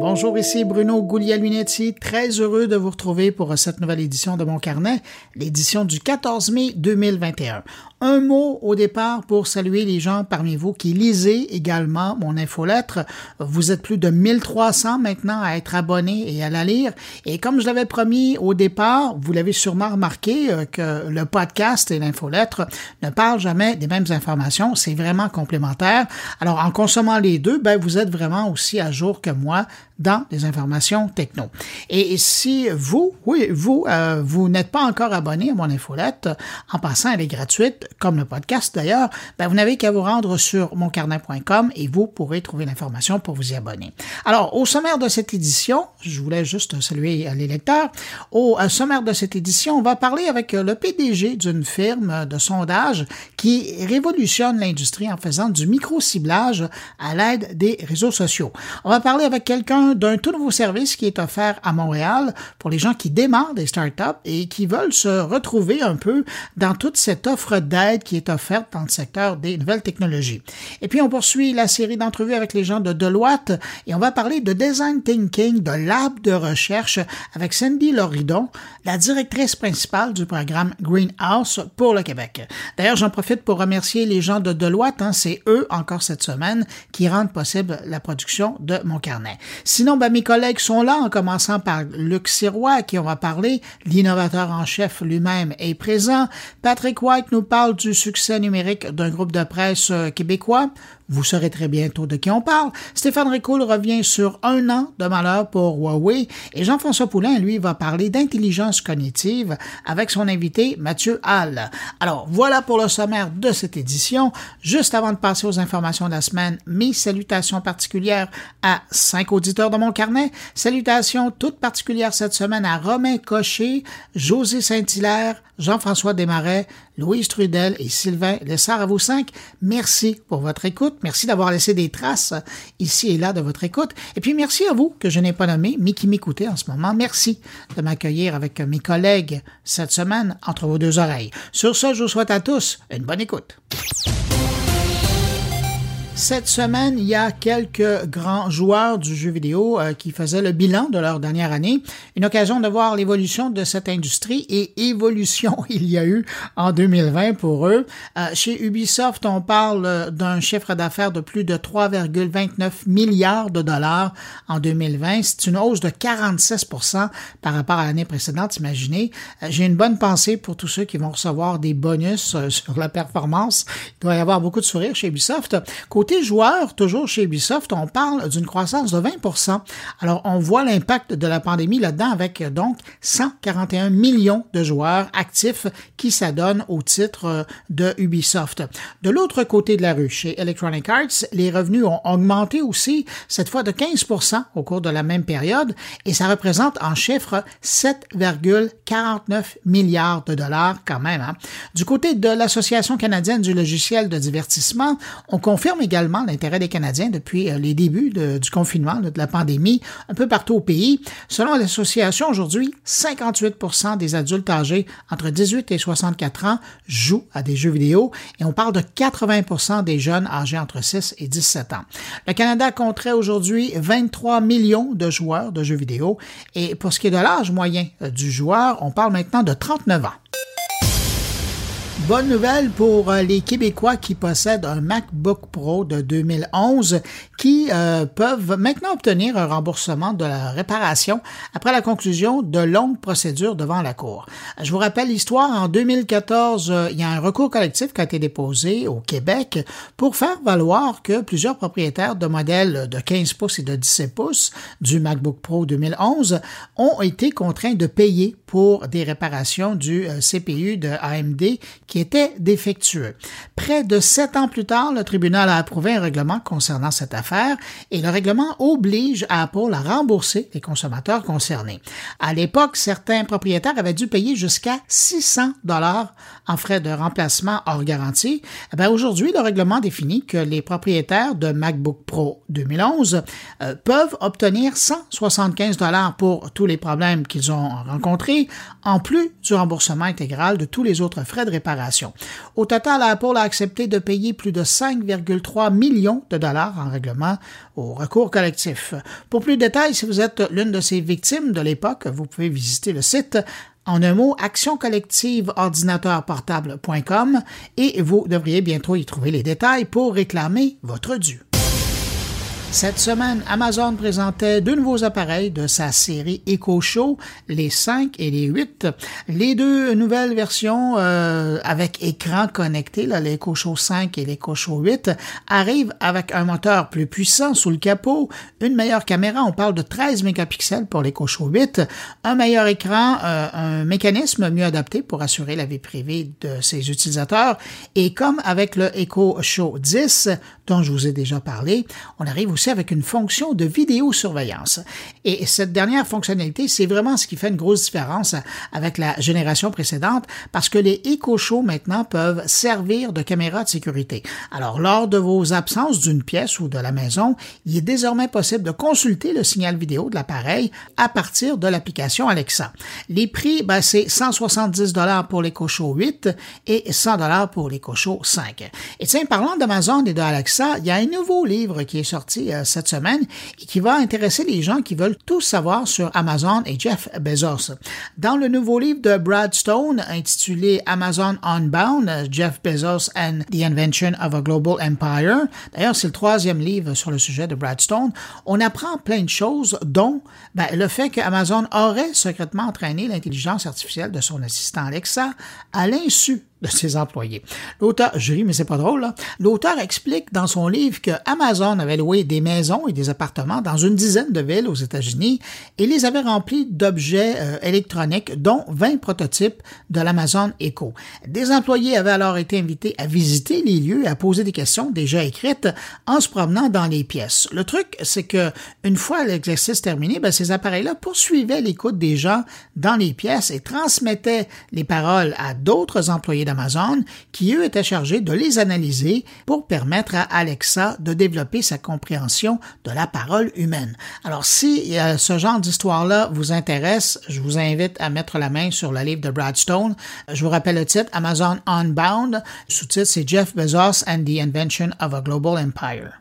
Bonjour, ici Bruno Guglielminetti, très heureux de vous retrouver pour cette nouvelle édition de mon carnet, l'édition du 14 mai 2021. Un mot au départ pour saluer les gens parmi vous qui lisez également mon infolettre. Vous êtes plus de 1300 maintenant à être abonnés et à la lire. Et comme je l'avais promis au départ, vous l'avez sûrement remarqué euh, que le podcast et l'infolettre ne parlent jamais des mêmes informations. C'est vraiment complémentaire. Alors, en consommant les deux, ben, vous êtes vraiment aussi à jour que moi dans les informations techno. Et si vous, oui, vous, euh, vous n'êtes pas encore abonné à mon infolette, en passant, elle est gratuite, comme le podcast d'ailleurs, ben, vous n'avez qu'à vous rendre sur moncarnet.com et vous pourrez trouver l'information pour vous y abonner. Alors, au sommaire de cette édition, je voulais juste saluer les lecteurs, au sommaire de cette édition, on va parler avec le PDG d'une firme de sondage qui révolutionne l'industrie en faisant du micro-ciblage à l'aide des réseaux sociaux. On va parler avec quelqu'un d'un tout nouveau service qui est offert à Montréal pour les gens qui démarrent des startups et qui veulent se retrouver un peu dans toute cette offre d'aide qui est offerte dans le secteur des nouvelles technologies. Et puis on poursuit la série d'entrevues avec les gens de Deloitte et on va parler de design thinking, de lab de recherche avec Cindy Loridon, la directrice principale du programme Greenhouse pour le Québec. D'ailleurs, j'en profite pour remercier les gens de Deloitte, hein, c'est eux encore cette semaine qui rendent possible la production de mon carnet. Sinon, ben, mes collègues sont là, en commençant par Luc Sirois, qui on va parler. L'innovateur en chef lui-même est présent. Patrick White nous parle du succès numérique d'un groupe de presse euh, québécois. Vous saurez très bientôt de qui on parle. Stéphane Ricoul revient sur un an de malheur pour Huawei et Jean-François Poulain, lui, va parler d'intelligence cognitive avec son invité Mathieu Hall. Alors, voilà pour le sommaire de cette édition. Juste avant de passer aux informations de la semaine, mes salutations particulières à cinq auditeurs de mon carnet. Salutations toutes particulières cette semaine à Romain Cocher, José Saint-Hilaire, Jean-François Desmarais, Louise Trudel et Sylvain Lessard à vous cinq. Merci pour votre écoute. Merci d'avoir laissé des traces ici et là de votre écoute. Et puis merci à vous que je n'ai pas nommé, mais qui m'écoutez en ce moment. Merci de m'accueillir avec mes collègues cette semaine entre vos deux oreilles. Sur ce, je vous souhaite à tous une bonne écoute. Cette semaine, il y a quelques grands joueurs du jeu vidéo euh, qui faisaient le bilan de leur dernière année. Une occasion de voir l'évolution de cette industrie et évolution il y a eu en 2020 pour eux. Euh, chez Ubisoft, on parle d'un chiffre d'affaires de plus de 3,29 milliards de dollars en 2020. C'est une hausse de 46% par rapport à l'année précédente, imaginez. Euh, j'ai une bonne pensée pour tous ceux qui vont recevoir des bonus sur la performance. Il doit y avoir beaucoup de sourires chez Ubisoft. Joueurs, toujours chez Ubisoft, on parle d'une croissance de 20 Alors, on voit l'impact de la pandémie là-dedans avec donc 141 millions de joueurs actifs qui s'adonnent au titre euh, de Ubisoft. De l'autre côté de la rue, chez Electronic Arts, les revenus ont augmenté aussi, cette fois de 15% au cours de la même période, et ça représente en chiffre 7,49 milliards de dollars quand même. Hein. Du côté de l'Association canadienne du logiciel de divertissement, on confirme également l'intérêt des Canadiens depuis euh, les débuts du confinement, de la pandémie, un peu partout au pays. Selon l'association, aujourd'hui, 58% des adultes âgés entre 18 et 64 ans jouent à des jeux vidéo et on parle de 80% des jeunes âgés entre 6 et 17 ans. Le Canada compterait aujourd'hui 23 millions de joueurs de jeux vidéo et pour ce qui est de l'âge moyen euh, du joueur, on parle maintenant de 39 ans. Bonne nouvelle pour euh, les Québécois qui possèdent un MacBook Pro de 2011 qui euh, peuvent maintenant obtenir un remboursement de la réparation après la conclusion de longues procédures devant la Cour. Je vous rappelle l'histoire, en 2014, euh, il y a un recours collectif qui a été déposé au Québec pour faire valoir que plusieurs propriétaires de modèles de 15 pouces et de 17 pouces du MacBook Pro 2011 ont été contraints de payer pour des réparations du CPU de AMD qui était défectueux. Près de sept ans plus tard, le tribunal a approuvé un règlement concernant cette affaire et le règlement oblige Apple à rembourser les consommateurs concernés. À l'époque, certains propriétaires avaient dû payer jusqu'à 600 dollars en frais de remplacement hors garantie. Eh aujourd'hui, le règlement définit que les propriétaires de MacBook Pro 2011 euh, peuvent obtenir 175 dollars pour tous les problèmes qu'ils ont rencontrés, en plus du remboursement intégral de tous les autres frais de réparation Au total, Apple a accepté de payer plus de 5,3 millions de dollars en règlement au recours collectif. Pour plus de détails, si vous êtes l'une de ces victimes de l'époque, vous pouvez visiter le site en un mot, actioncollectiveordinateurportable.com et vous devriez bientôt y trouver les détails pour réclamer votre dû. Cette semaine, Amazon présentait deux nouveaux appareils de sa série Echo Show, les 5 et les 8. Les deux nouvelles versions euh, avec écran connecté, l'Echo Show 5 et l'Echo Show 8, arrivent avec un moteur plus puissant sous le capot, une meilleure caméra, on parle de 13 mégapixels pour l'Echo Show 8, un meilleur écran, euh, un mécanisme mieux adapté pour assurer la vie privée de ses utilisateurs, et comme avec le Echo Show 10, dont je vous ai déjà parlé, on arrive aussi avec une fonction de vidéosurveillance. Et cette dernière fonctionnalité, c'est vraiment ce qui fait une grosse différence avec la génération précédente parce que les Show maintenant peuvent servir de caméra de sécurité. Alors, lors de vos absences d'une pièce ou de la maison, il est désormais possible de consulter le signal vidéo de l'appareil à partir de l'application Alexa. Les prix, ben, c'est 170 dollars pour Show 8 et 100 dollars pour Show 5. Et tiens, parlant d'Amazon et de Alexa, il y a un nouveau livre qui est sorti euh, cette semaine et qui va intéresser les gens qui veulent tout savoir sur Amazon et Jeff Bezos. Dans le nouveau livre de Brad Stone intitulé Amazon Unbound, Jeff Bezos and the Invention of a Global Empire, d'ailleurs c'est le troisième livre sur le sujet de Brad Stone, on apprend plein de choses dont ben, le fait qu'Amazon aurait secrètement entraîné l'intelligence artificielle de son assistant Alexa à l'insu de ses employés. L'auteur, je ris, mais c'est pas drôle, L'auteur explique dans son livre que Amazon avait loué des maisons et des appartements dans une dizaine de villes aux États-Unis et les avait remplis d'objets euh, électroniques, dont 20 prototypes de l'Amazon Echo. Des employés avaient alors été invités à visiter les lieux et à poser des questions déjà écrites en se promenant dans les pièces. Le truc, c'est que une fois l'exercice terminé, ben, ces appareils-là poursuivaient l'écoute des gens dans les pièces et transmettaient les paroles à d'autres employés d'Amazon qui, eux, étaient chargés de les analyser pour permettre à Alexa de développer sa compréhension de la parole humaine. Alors, si ce genre d'histoire-là vous intéresse, je vous invite à mettre la main sur le livre de Brad Stone. Je vous rappelle le titre, Amazon Unbound. Le sous-titre, c'est Jeff Bezos and the Invention of a Global Empire.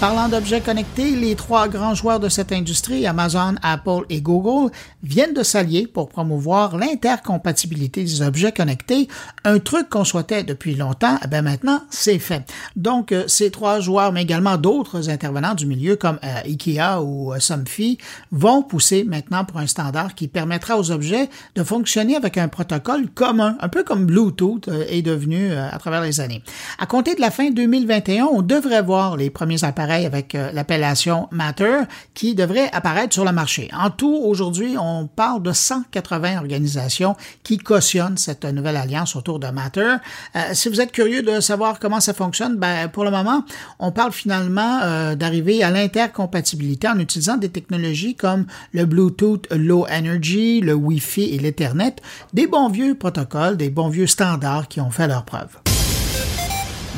Parlant d'objets connectés, les trois grands joueurs de cette industrie, Amazon, Apple et Google, viennent de s'allier pour promouvoir l'intercompatibilité des objets connectés, un truc qu'on souhaitait depuis longtemps, eh bien maintenant c'est fait. Donc euh, ces trois joueurs, mais également d'autres intervenants du milieu comme euh, IKEA ou euh, Somfy, vont pousser maintenant pour un standard qui permettra aux objets de fonctionner avec un protocole commun, un peu comme Bluetooth est devenu à travers les années. À compter de la fin 2021, on devrait voir les premiers appareils avec euh, l'appellation Matter qui devrait apparaître sur le marché. En tout, aujourd'hui, on parle de 180 organisations qui cautionnent cette nouvelle alliance autour de Matter. Euh, si vous êtes curieux de savoir comment ça fonctionne, ben, pour le moment, on parle finalement euh, d'arriver à l'intercompatibilité en utilisant des technologies comme le Bluetooth Low Energy, le Wi-Fi et l'Ethernet, des bons vieux protocoles, des bons vieux standards qui ont fait leur preuve.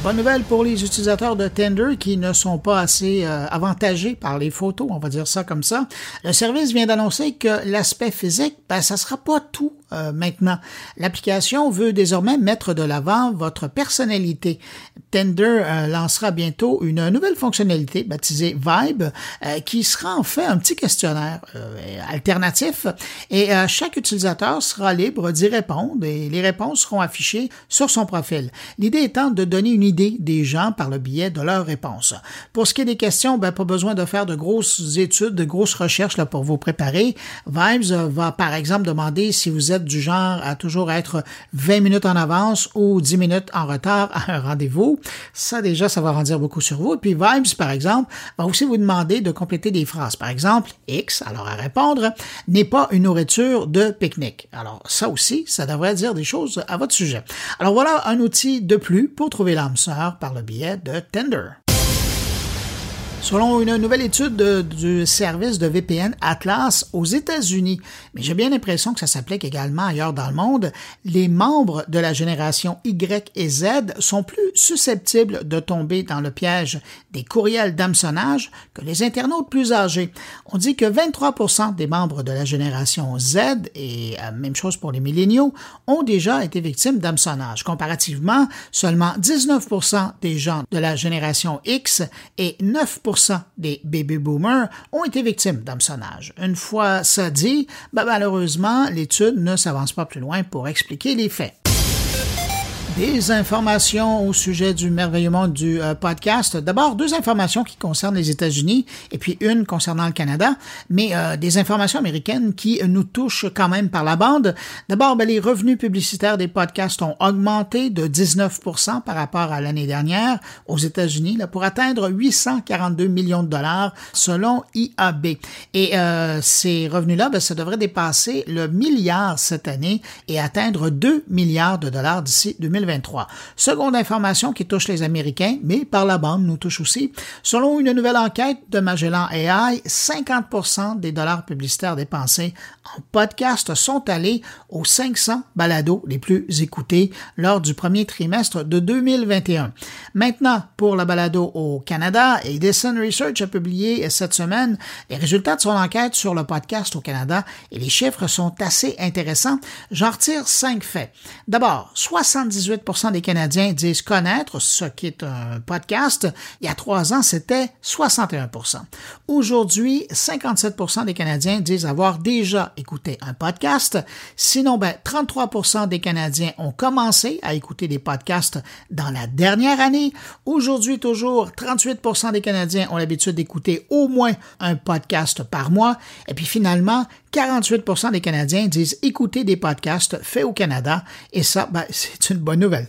Bonne nouvelle pour les utilisateurs de Tinder qui ne sont pas assez euh, avantagés par les photos, on va dire ça comme ça. Le service vient d'annoncer que l'aspect physique, ben, ça sera pas tout euh, maintenant. L'application veut désormais mettre de l'avant votre personnalité. Tinder euh, lancera bientôt une nouvelle fonctionnalité baptisée Vibe, qui sera en fait un petit questionnaire alternatif et chaque utilisateur sera libre d'y répondre et les réponses seront affichées sur son profil. L'idée étant de donner une des gens par le biais de leurs réponses. Pour ce qui est des questions, ben, pas besoin de faire de grosses études, de grosses recherches là, pour vous préparer. Vibes va par exemple demander si vous êtes du genre à toujours être 20 minutes en avance ou 10 minutes en retard à un rendez-vous. Ça déjà, ça va en beaucoup sur vous. Et puis Vibes, par exemple, va aussi vous demander de compléter des phrases. Par exemple, X, alors à répondre, n'est pas une nourriture de pique-nique. Alors ça aussi, ça devrait dire des choses à votre sujet. Alors voilà un outil de plus pour trouver l'âme par le biais de Tender. Selon une nouvelle étude du service de VPN Atlas aux États-Unis. Mais j'ai bien l'impression que ça s'applique également ailleurs dans le monde. Les membres de la génération Y et Z sont plus susceptibles de tomber dans le piège des courriels d'hameçonnage que les internautes plus âgés. On dit que 23% des membres de la génération Z, et euh, même chose pour les milléniaux, ont déjà été victimes d'hameçonnage. Comparativement, seulement 19 des gens de la génération X et 9 des baby boomers ont été victimes d'hameçonnage. Une fois ça dit, ben, malheureusement, l'étude ne s'avance pas plus loin pour expliquer les faits. Des informations au sujet du merveilleux monde du euh, podcast. D'abord, deux informations qui concernent les États-Unis et puis une concernant le Canada, mais euh, des informations américaines qui nous touchent quand même par la bande. D'abord, ben, les revenus publicitaires des podcasts ont augmenté de 19 par rapport à l'année dernière aux États-Unis pour atteindre 842 millions de dollars selon IAB. Et euh, ces revenus-là, ben, ça devrait dépasser le milliard cette année et atteindre 2 milliards de dollars d'ici 2020. Seconde information qui touche les Américains, mais par la bande nous touche aussi. Selon une nouvelle enquête de Magellan AI, 50% des dollars publicitaires dépensés en podcast sont allés aux 500 balados les plus écoutés lors du premier trimestre de 2021. Maintenant, pour la balado au Canada, Edison Research a publié cette semaine les résultats de son enquête sur le podcast au Canada et les chiffres sont assez intéressants. J'en retire cinq faits. D'abord, 78 des Canadiens disent connaître ce qui est un podcast. Il y a trois ans, c'était 61% Aujourd'hui, 57% des Canadiens disent avoir déjà écouté un podcast. Sinon, ben, 33% des Canadiens ont commencé à écouter des podcasts dans la dernière année. Aujourd'hui, toujours, 38% des Canadiens ont l'habitude d'écouter au moins un podcast par mois. Et puis finalement, 48% des Canadiens disent écouter des podcasts faits au Canada. Et ça, ben, c'est une bonne nouvelle.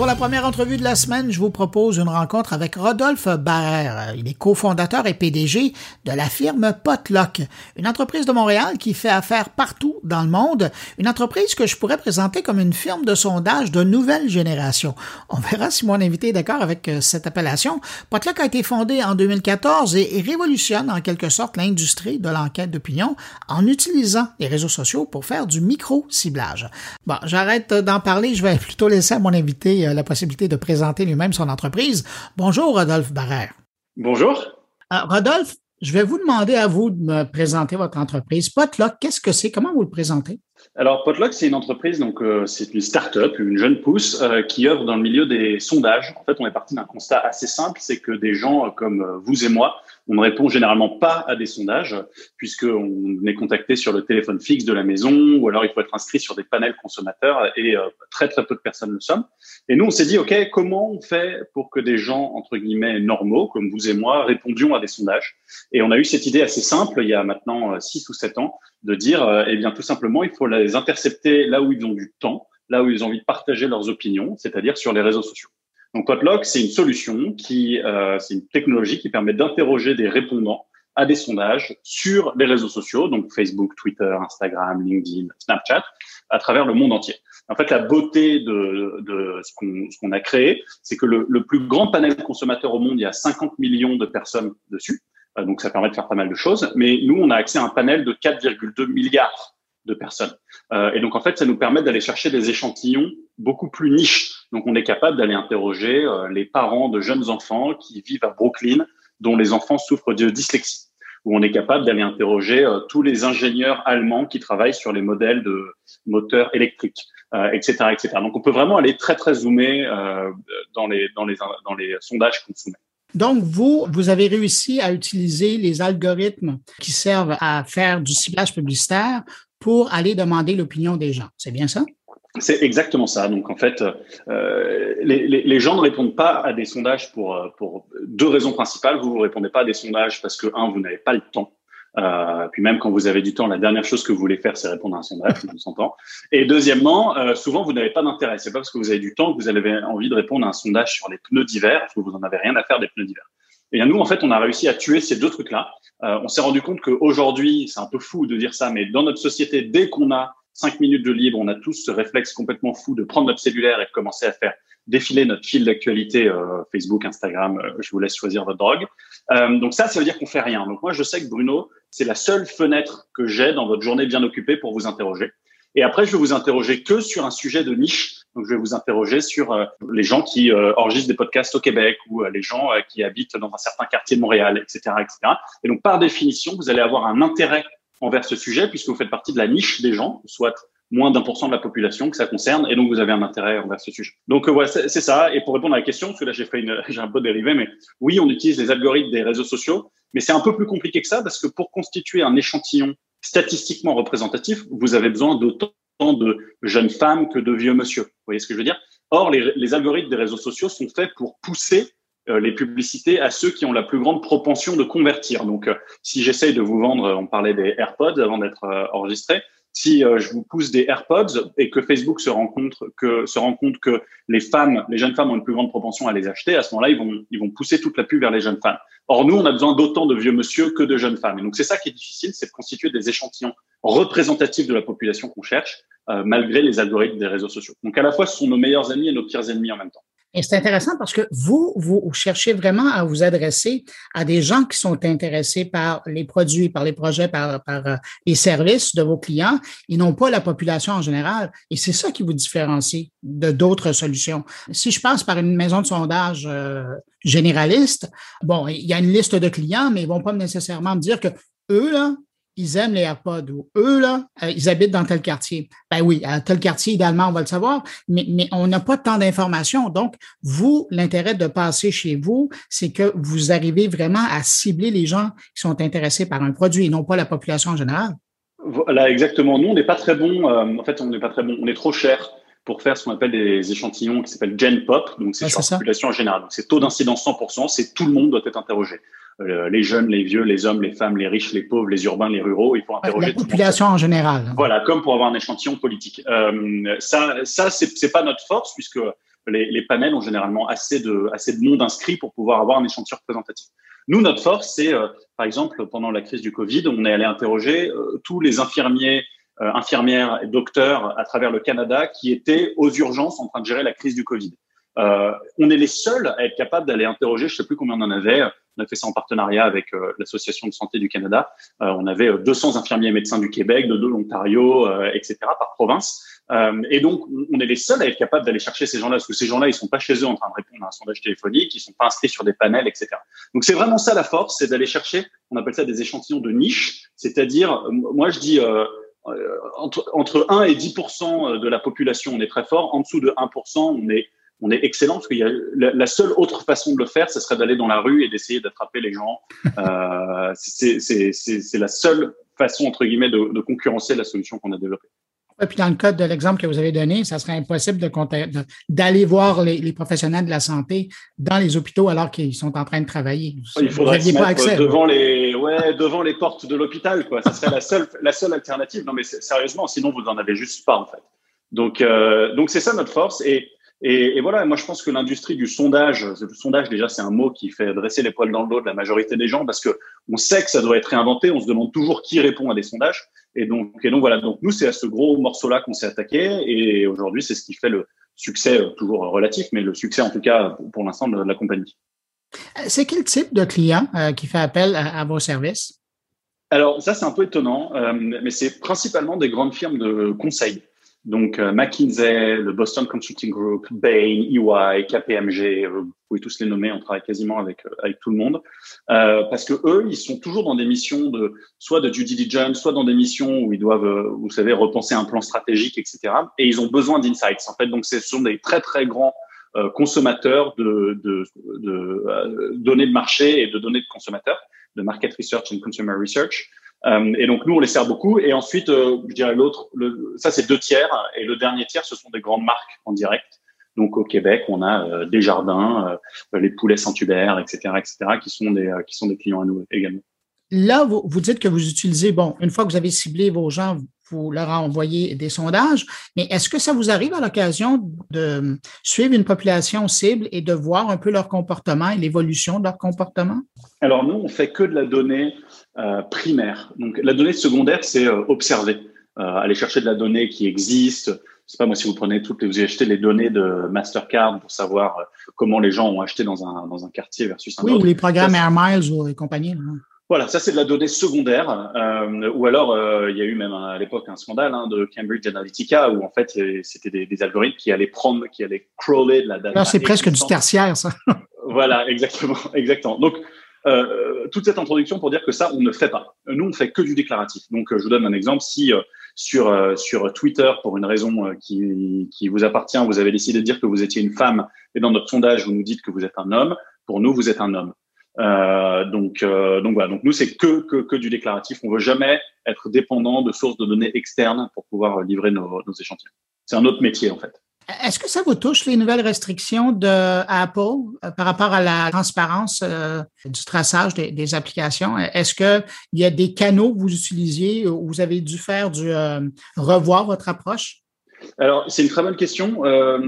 Pour la première entrevue de la semaine, je vous propose une rencontre avec Rodolphe Barrère. Il est cofondateur et PDG de la firme Potluck, une entreprise de Montréal qui fait affaire partout dans le monde, une entreprise que je pourrais présenter comme une firme de sondage de nouvelle génération. On verra si mon invité est d'accord avec euh, cette appellation. Potluck a été fondé en 2014 et révolutionne en quelque sorte l'industrie de l'enquête d'opinion en utilisant les réseaux sociaux pour faire du micro-ciblage. Bon, j'arrête d'en parler, je vais plutôt laisser à mon invité euh, la possibilité de présenter lui-même son entreprise. Bonjour, Rodolphe Barrère. Bonjour. Euh, Rodolphe, je vais vous demander à vous de me présenter votre entreprise. Potluck, qu'est-ce que c'est? Comment vous le présentez? Alors, Potluck, c'est une entreprise, donc euh, c'est une start-up, une jeune pousse euh, qui œuvre dans le milieu des sondages. En fait, on est parti d'un constat assez simple, c'est que des gens comme vous et moi on ne répond généralement pas à des sondages puisqu'on est contacté sur le téléphone fixe de la maison ou alors il faut être inscrit sur des panels consommateurs et euh, très très peu de personnes le sont. Et nous, on s'est dit, OK, comment on fait pour que des gens, entre guillemets, normaux, comme vous et moi, répondions à des sondages? Et on a eu cette idée assez simple, il y a maintenant 6 euh, ou 7 ans, de dire, euh, eh bien, tout simplement, il faut les intercepter là où ils ont du temps, là où ils ont envie de partager leurs opinions, c'est-à-dire sur les réseaux sociaux. Donc Potluck, c'est une solution qui, euh, c'est une technologie qui permet d'interroger des répondants à des sondages sur les réseaux sociaux, donc Facebook, Twitter, Instagram, LinkedIn, Snapchat, à travers le monde entier. En fait, la beauté de, de ce qu'on a créé, c'est que le, le, plus grand panel consommateur au monde, il y a 50 millions de personnes dessus, euh, donc ça permet de faire pas mal de choses. Mais nous, on a accès à un panel de 4,2 milliards de personnes. Euh, et donc, en fait, ça nous permet d'aller chercher des échantillons beaucoup plus niches. Donc, on est capable d'aller interroger euh, les parents de jeunes enfants qui vivent à Brooklyn, dont les enfants souffrent de dyslexie. Ou on est capable d'aller interroger euh, tous les ingénieurs allemands qui travaillent sur les modèles de moteurs électriques, etc., etc. Donc, on peut vraiment aller très, très zoomer dans, les, dans, les, dans les sondages qu'on soumet. Donc, vous, vous avez réussi à utiliser les algorithmes qui servent à faire du ciblage publicitaire pour aller demander l'opinion des gens. C'est bien ça? C'est exactement ça. Donc en fait, euh, les, gens ne répondent pas à des sondages pour, euh, deux raisons principales. Vous ne répondez pas à des sondages parce que, un, vous n'avez pas le temps. Euh, puis même quand vous avez du temps, la dernière chose que vous voulez faire, c'est répondre à un sondage, on s'entend. Et deuxièmement, souvent, vous n'avez pas d'intérêt. C'est pas parce que vous avez du temps que vous avez envie de répondre à un sondage sur les pneus d'hiver, parce que vous n'en avez rien à faire des pneus d'hiver. Et nous, en fait, on a réussi à tuer ces deux trucs-là. Euh, on s'est rendu compte qu'aujourd'hui, c'est un peu fou de dire ça, mais dans notre société, dès qu'on a cinq minutes de libre, on a tous ce réflexe complètement fou de prendre notre cellulaire et de commencer à faire défiler notre fil d'actualité euh, Facebook, Instagram. Euh, je vous laisse choisir votre drogue. Euh, donc ça, ça veut dire qu'on fait rien. Donc moi, je sais que Bruno, c'est la seule fenêtre que j'ai dans votre journée bien occupée pour vous interroger. Et après, je vais vous interroger que sur un sujet de niche. Donc, je vais vous interroger sur les gens qui enregistrent des podcasts au Québec ou les gens qui habitent dans un certain quartier de Montréal, etc., etc. Et donc, par définition, vous allez avoir un intérêt envers ce sujet puisque vous faites partie de la niche des gens, soit moins d'un pour cent de la population que ça concerne, et donc vous avez un intérêt envers ce sujet. Donc euh, voilà, c'est ça. Et pour répondre à la question, parce que là j'ai fait une, j'ai un peu dérivé, mais oui, on utilise les algorithmes des réseaux sociaux, mais c'est un peu plus compliqué que ça parce que pour constituer un échantillon statistiquement représentatif, vous avez besoin d'autant de jeunes femmes que de vieux monsieur. Vous voyez ce que je veux dire? Or, les, algorithmes des réseaux sociaux sont faits pour pousser euh, les publicités à ceux qui ont la plus grande propension de convertir. Donc, euh, si j'essaye de vous vendre, on parlait des AirPods avant d'être enregistré, si euh, je vous pousse des AirPods et que Facebook se rend compte que se rend compte que les femmes, les jeunes femmes ont une plus grande propension à les acheter, à ce moment-là, ils vont ils vont pousser toute la pub vers les jeunes femmes. Or nous, on a besoin d'autant de vieux monsieur que de jeunes femmes. Et donc c'est ça qui est difficile, c'est de constituer des échantillons représentatifs de la population qu'on cherche, euh, malgré les algorithmes des réseaux sociaux. Donc à la fois, ce sont nos meilleurs amis et nos pires ennemis en même temps. Et c'est intéressant parce que vous, vous cherchez vraiment à vous adresser à des gens qui sont intéressés par les produits, par les projets, par, euh, les services de vos clients et non pas la population en général. Et c'est ça qui vous différencie de d'autres solutions. Si je passe par une maison de sondage euh, généraliste, bon, il y a une liste de clients, mais ils vont pas nécessairement me dire que eux, là, ils aiment les AirPods ou eux, là, euh, ils habitent dans tel quartier. Ben oui, tel quartier, idéalement, on va le savoir, mais, mais on n'a pas tant d'informations. Donc, vous, l'intérêt de passer chez vous, c'est que vous arrivez vraiment à cibler les gens qui sont intéressés par un produit et non pas la population en général. Voilà, exactement. Nous, on n'est pas très bon. Euh, en fait, on n'est pas très bon. On est trop cher pour faire ce qu'on appelle des échantillons qui s'appellent Gen Pop. Donc, c'est sur la population en général. Donc, c'est taux d'incidence 100%. C'est tout le monde doit être interrogé. Euh, les jeunes, les vieux, les hommes, les femmes, les riches, les pauvres, les urbains, les ruraux. Il faut interroger la population en général. Voilà, comme pour avoir un échantillon politique. Euh, ça, ça c'est pas notre force puisque les, les, panels ont généralement assez de assez de monde inscrit pour pouvoir avoir un échantillon représentatif. Nous, notre force, c'est euh, par exemple pendant la crise du Covid, on est allé interroger euh, tous les infirmiers, infirmières et docteurs à travers le Canada qui étaient aux urgences en train de gérer la crise du Covid. on est les seuls à être capables d'aller interroger, je sais plus combien on en avait, on a fait ça en partenariat avec euh, l'Association de santé du Canada. Euh, on avait 200 euh, infirmiers et médecins du Québec, de, l'Ontario, etc., par province. et donc, on est les seuls à être capables d'aller chercher ces gens-là, parce que ces gens-là, ils sont pas chez eux en train de répondre à un sondage téléphonique, ils sont pas inscrits sur des panels, etc. Donc, c'est vraiment ça la force, c'est d'aller chercher, on appelle ça des échantillons de niche, c'est-à-dire, moi, je dis, entre, entre 1 et 10% de la population, on est très fort. En dessous de 1 on est on est excellent parce qu'il y a la, seule autre façon de le faire, ce serait d'aller dans la rue et d'essayer d'attraper les gens. Euh, c'est la seule façon entre guillemets de, de concurrencer la solution qu'on a développée. Et puis dans le cas de l'exemple que vous avez donné, ça serait impossible d'aller voir les, professionnels de la santé dans les hôpitaux alors qu'ils sont en train de travailler. Il faudrait se mettre devant les, ouais, devant les portes de l'hôpital, quoi. Ça serait la seule, la seule alternative. Non, mais sérieusement, sinon vous en avez juste pas en fait. Donc, euh, donc c'est ça notre force. Et et, et, voilà, moi je pense que l'industrie du sondage, le sondage déjà c'est un mot qui fait dresser les poils dans le dos de la majorité des gens parce que on sait que ça doit être réinventé, on se demande toujours qui répond à des sondages. Et donc, et donc voilà, donc nous c'est à ce gros morceau-là qu'on s'est attaqué et aujourd'hui c'est ce qui fait le succès euh, toujours relatif, mais le succès en tout cas pour l'instant de la compagnie. Euh, c'est quel type de client euh, qui fait appel à, vos services? Alors ça c'est un peu étonnant, euh, mais c'est principalement des grandes firmes de conseil. Donc euh, McKinsey, le Boston Consulting Group, Bain, EY, KPMG, euh, vous pouvez tous les nommer, on travaille quasiment avec euh, avec tout le monde, parce que eux, ils sont toujours dans des missions de soit de due diligence, soit dans des missions où ils doivent, vous savez, repenser un plan stratégique, etc. Et ils ont besoin d'insights. En fait, donc ce sont des très très grands consommateurs de, de, de données de marché et de données de consommateurs, de market research and consumer research. Euh, et donc nous, on les sert beaucoup. Et ensuite, euh, je dirais l'autre, ça c'est deux tiers. Et le dernier tiers, ce sont des grandes marques en direct. Donc au Québec, on a euh, des jardins, les poulets Saint-Hubert, etc., etc., qui sont des qui sont des clients à nous également. Là, vous, vous dites que vous utilisez, bon, une fois que vous avez ciblé vos gens, vous leur envoyez des sondages, mais est-ce que ça vous arrive à l'occasion de suivre une population cible et de voir un peu leur comportement et l'évolution de leur comportement? Alors nous, on fait que de la donnée euh, primaire. Donc la donnée secondaire, c'est euh, observer, euh, aller chercher de la donnée qui existe c'est pas moi si vous prenez toutes les, vous achetez les données de Mastercard pour savoir comment les gens ont acheté dans un dans un quartier versus un oui, autre. Oui, ou les programmes Air Miles ou les compagnies. Voilà, ça c'est de la donnée secondaire. Euh, ou alors, euh, il y a eu même à l'époque un scandale hein, de Cambridge Analytica où en fait c'était des, des, algorithmes qui allaient prendre, qui allaient crawler de la data. c'est presque du tertiaire, ça. voilà, exactement, exactement. Donc euh, toute cette introduction pour dire que ça on ne fait pas. Nous on fait que du déclaratif. Donc euh, je vous donne un exemple. Si euh, sur euh, sur Twitter pour une raison qui qui vous appartient, vous avez décidé de dire que vous étiez une femme et dans notre sondage vous nous dites que vous êtes un homme. Pour nous vous êtes un homme. Euh, donc, euh, donc voilà. Donc nous, c'est que, que, que du déclaratif. On veut jamais être dépendant de sources de données externes pour pouvoir livrer nos, nos échantillons. C'est un autre métier en fait. Est-ce que ça vous touche les nouvelles restrictions de Apple euh, par rapport à la transparence euh, du traçage des, des applications? Est-ce qu'il y a des canaux que vous utilisiez où vous avez dû faire du euh, revoir votre approche? Alors, c'est une très bonne question. Euh,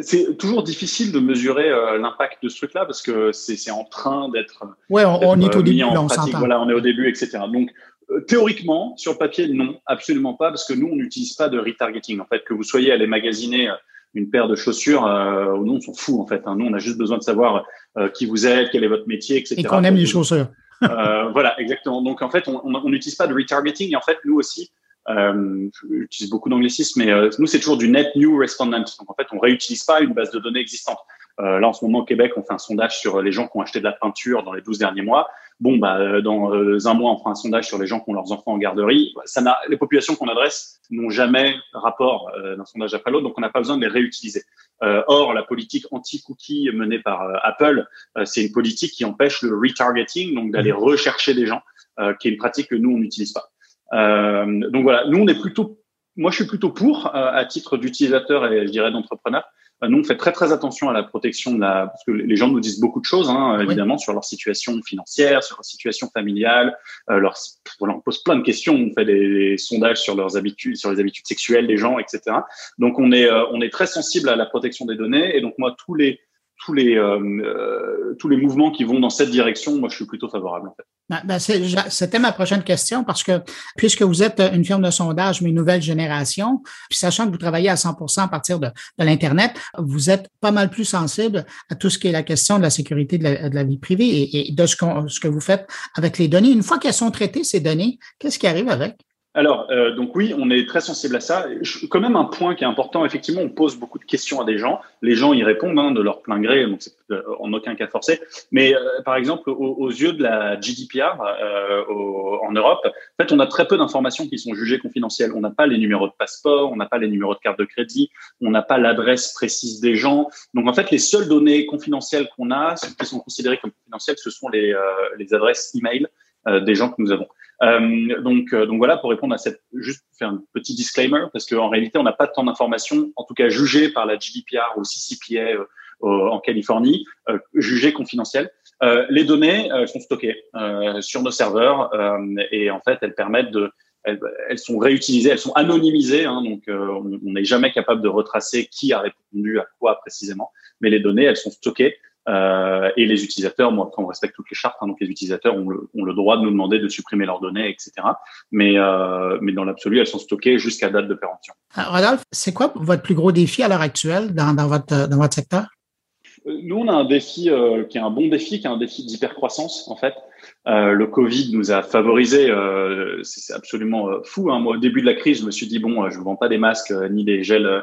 c'est toujours difficile de mesurer euh, l'impact de ce truc-là parce que c'est en train d'être. Oui, on, on, est au début, là, on s'entend. Voilà, on est au début, etc. Donc, euh, théoriquement, sur le papier, non, absolument pas, parce que nous, on n'utilise pas de retargeting. En fait, que vous soyez allé magasiner une paire de chaussures, euh, nous, on s'en fout, en fait. Hein. Nous, on a juste besoin de savoir euh, qui vous êtes, quel est votre métier, etc. Et qu'on aime les chaussures. voilà, exactement. Donc, en fait, on n'utilise pas de retargeting. Et en fait, nous aussi, euh, j'utilise beaucoup d'anglicisme, mais euh, nous, c'est toujours du net new respondent. Donc, en fait, on réutilise pas une base de données existante. Euh, là, en ce moment, au Québec, on fait un sondage sur les gens qui ont acheté de la peinture dans les 12 derniers mois. Bon, bah, euh, dans euh, un mois, on fera un sondage sur les gens qui ont leurs enfants en garderie. Ça n'a, les populations qu'on adresse n'ont jamais rapport d'un sondage après l'autre, donc on n'a pas besoin de les réutiliser. or, la politique anti-cookie menée par Apple, c'est une politique qui empêche le retargeting, donc d'aller mmh. rechercher des gens, qui est une pratique que nous, on n'utilise pas. Euh, donc voilà, nous on est plutôt, moi je suis plutôt pour euh, à titre d'utilisateur et je dirais d'entrepreneur. Euh, nous on fait très très attention à la protection de la, parce que les gens nous disent beaucoup de choses hein, évidemment sur leur situation financière, sur leur situation familiale, leur, voilà, on pose plein de questions, on fait des, sondages sur leurs habitudes, sur les habitudes sexuelles des gens, etc. Donc on est on est très sensible à la protection des données et donc moi tous les tous les euh, euh, tous les mouvements qui vont dans cette direction, moi je suis plutôt favorable en fait. Ben, ben C'était ma prochaine question parce que puisque vous êtes une firme de sondage, mais nouvelle génération, puis sachant que vous travaillez à 100% à partir de, de l'internet, vous êtes pas mal plus sensible à tout ce qui est la question de la sécurité de la, de la vie privée et, et de ce, ce que vous faites avec les données. Une fois qu'elles sont traitées ces données, qu'est-ce qui arrive avec? Alors, euh, donc oui, on est très sensible à ça. quand même un point qui est important, effectivement, on pose beaucoup de questions à des gens. Les gens y répondent hein, de leur plein gré, donc c'est euh, en aucun cas forcé. Mais euh, par exemple, aux, yeux de la GDPR en Europe, en fait, on a très peu d'informations qui sont jugées confidentielles. On n'a pas les numéros de passeport, on n'a pas les numéros de carte de crédit, on n'a pas l'adresse précise des gens. Donc en fait, les seules données confidentielles qu'on a, qui sont considérées comme confidentielles, ce sont les, les adresses email des gens que nous avons. Euh, donc, euh, donc voilà, pour répondre à cette, juste faire un petit disclaimer, parce qu'en réalité, on n'a pas tant d'informations, en tout cas jugées par la GDPR ou CCPA euh, en Californie, euh, jugées confidentielles. Euh, les données sont stockées sur nos serveurs et en fait, elles permettent de elles, elles, sont réutilisées, elles sont anonymisées, hein, donc on n'est jamais capable de retracer qui a répondu à quoi précisément, mais les données, elles sont stockées euh, et les utilisateurs, moi, on respecte toutes les chartes, hein, donc les utilisateurs ont le, ont le, droit de nous demander de supprimer leurs données, etc. Mais, euh, mais dans l'absolu, elles sont stockées jusqu'à date de péremption. Rodolphe, c'est quoi votre plus gros défi à l'heure actuelle dans, dans, votre, dans votre secteur? Nous, on a un défi euh, qui est un bon défi, qui est un défi d'hypercroissance, en fait. Euh, le Covid nous a favorisé, euh, c'est absolument euh, fou. Hein. Moi, au début de la crise, je me suis dit bon, je ne vends pas des masques ni des gels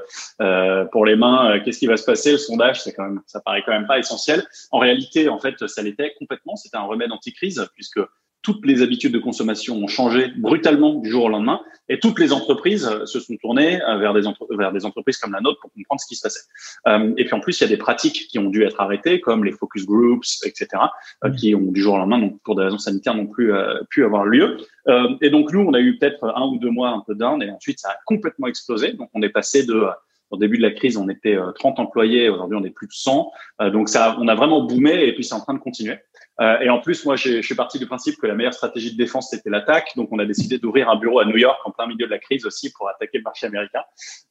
pour les mains. Qu'est-ce qui va se passer? Le sondage, c'est quand même, ça paraît quand même pas essentiel. En réalité, en fait, ça l'était complètement. C'était un remède anti-crise puisque toutes les habitudes de consommation ont changé brutalement du jour au lendemain et toutes les entreprises se sont tournées euh, vers des, vers des entreprises comme la nôtre pour comprendre ce qui se passait. Euh, et puis en plus, il y a des pratiques qui ont dû être arrêtées, comme les focus groups, etc., euh, qui ont du jour au lendemain, donc pour des raisons sanitaires, n'ont plus pu avoir lieu. et donc nous, on a eu peut-être un ou deux mois un peu down, et ensuite ça a complètement explosé. Donc on est passé de au début de la crise, on était 30 employés, aujourd'hui on est plus de 100. donc ça, on a vraiment boomé et puis c'est en train de continuer. Euh, et en plus, moi, je suis parti du principe que la meilleure stratégie de défense, c'était l'attaque. Donc, on a décidé d'ouvrir un bureau à New York en plein milieu de la crise aussi pour attaquer le marché américain.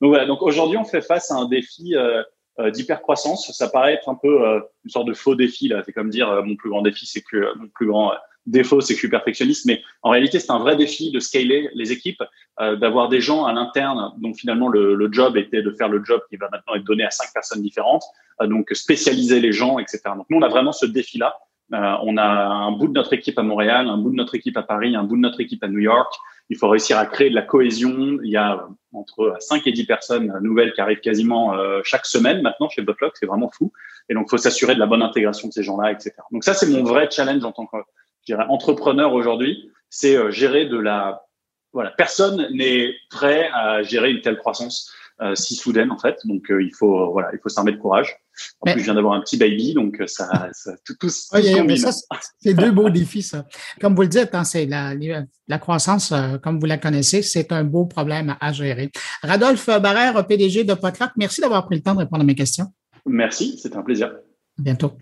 Donc, voilà. Donc, aujourd'hui, on fait face à un défi euh, euh d'hypercroissance. Ça paraît être un peu euh, une sorte de faux défi. là. C'est comme dire, mon plus grand défi, c'est que mon plus grand défaut, c'est que je suis perfectionniste, mais en réalité, c'est un vrai défi de scaler les équipes, d'avoir des gens à l'interne dont finalement le, job était de faire le job qui va maintenant être donné à cinq personnes différentes, donc spécialiser les gens, etc. Donc nous, on a vraiment ce défi-là. Euh, on a un bout de notre équipe à Montréal, un bout de notre équipe à Paris, un bout de notre équipe à New York. Il faut réussir à créer de la cohésion. Il y a entre 5 et 10 personnes nouvelles qui arrivent quasiment euh, chaque semaine maintenant chez Botlock. C'est vraiment fou. Et donc, il faut s'assurer de la bonne intégration de ces gens-là, etc. Donc ça, c'est mon vrai challenge en tant que je dirais, entrepreneur aujourd'hui. C'est euh, gérer de la... Voilà, personne n'est prêt à gérer une telle croissance. Euh, si soudaine en fait. Donc euh, il faut voilà, il faut s'armer de courage. En plus, je viens d'avoir un petit baby, donc euh, ça, ça tout, tout, C'est deux beaux défis, ça. Comme vous le dites, hein, c'est la, la croissance, comme vous la connaissez, c'est un beau problème à, gérer. Radolphe Barrère, PDG de Potluck, merci d'avoir pris le temps de répondre à mes questions. Merci, c'était un plaisir. À bientôt.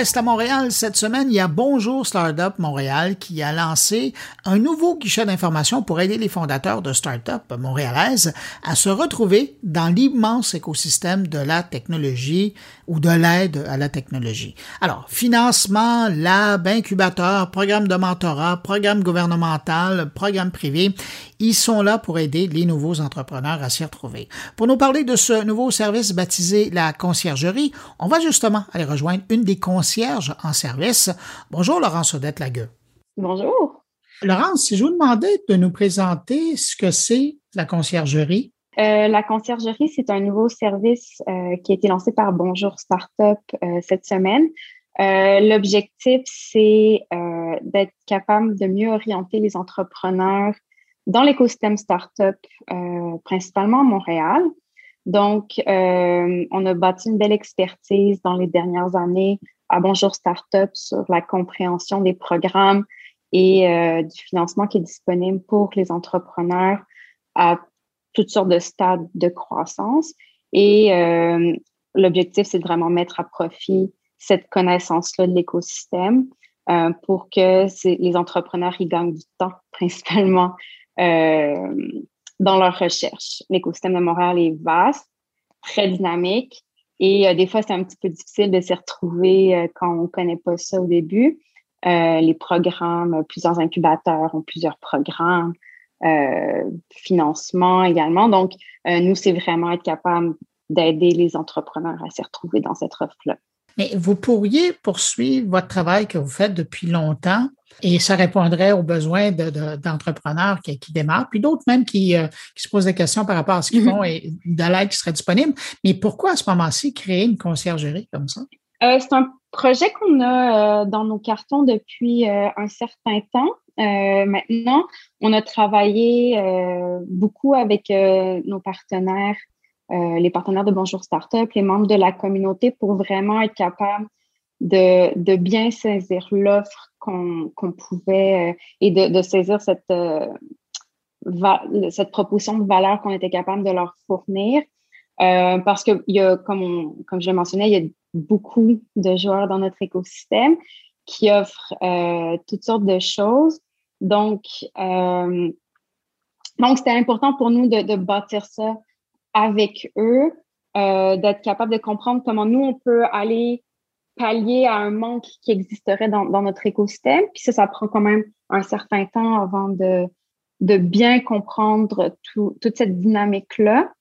Reste à Montréal cette semaine, il y a Bonjour Startup Montréal qui a lancé un nouveau guichet d'information pour aider les fondateurs de startups montréalaises à se retrouver dans l'immense écosystème de la technologie ou de l'aide à la technologie. Alors, financement, lab, incubateur, programme de mentorat, programme gouvernemental, programme privé, ils sont là pour aider les nouveaux entrepreneurs à s'y retrouver. Pour nous parler de ce nouveau service baptisé la conciergerie, on va justement aller rejoindre une des concierges en service. Bonjour Laurence Odette Lagueux. Bonjour. Laurence, si je vous demandais de nous présenter ce que c'est la conciergerie. Euh, la conciergerie, c'est un nouveau service euh, qui a été lancé par Bonjour Startup euh, cette semaine. L'objectif, c'est d'être capable de mieux orienter les entrepreneurs dans l'écosystème startup, euh, principalement à Montréal. Donc, euh, on a bâti une belle expertise dans les dernières années à Bonjour Startup sur la compréhension des programmes et euh, du financement qui est disponible pour les entrepreneurs à toutes sortes de stades de croissance. Et l'objectif, c'est de vraiment mettre à profit cette connaissance-là de l'écosystème pour que les entrepreneurs y gagnent du temps, principalement dans leur recherche. L'écosystème de Montréal est vaste, très dynamique et euh, des fois, c'est un petit peu difficile de s'y retrouver euh, quand on ne connaît pas ça au début. les programmes, plusieurs incubateurs ont plusieurs programmes, financement également. Donc, nous, c'est vraiment être capable d'aider les entrepreneurs à s'y retrouver dans cette offre-là. Mais vous pourriez poursuivre votre travail que vous faites depuis longtemps et ça répondrait aux besoins d'entrepreneurs qui, démarrent, puis d'autres même qui, euh, qui, se posent des questions par rapport à ce qu'ils mm-hmm. font et de l'aide qui serait disponible. Mais pourquoi à ce moment-ci créer une conciergerie comme ça? Euh, c'est un projet qu'on a euh, dans nos cartons depuis un certain temps. maintenant, on a travaillé beaucoup avec nos partenaires euh, les partenaires de Bonjour Startup, les membres de la communauté pour vraiment être capable de, de bien saisir l'offre qu'on pouvait euh, et de, saisir cette, euh, cette proposition de valeur qu'on était capable de leur fournir. parce que y a, comme, comme je le mentionnais, il y a beaucoup de joueurs dans notre écosystème qui offrent toutes sortes de choses. Donc, donc c'était important pour nous de, de bâtir ça avec eux, euh, d'être capable de comprendre comment nous, on peut aller pallier à un manque qui existerait dans, dans, notre écosystème. Puis ça, ça prend quand même un certain temps avant de, de bien comprendre tout, toute cette dynamique-là.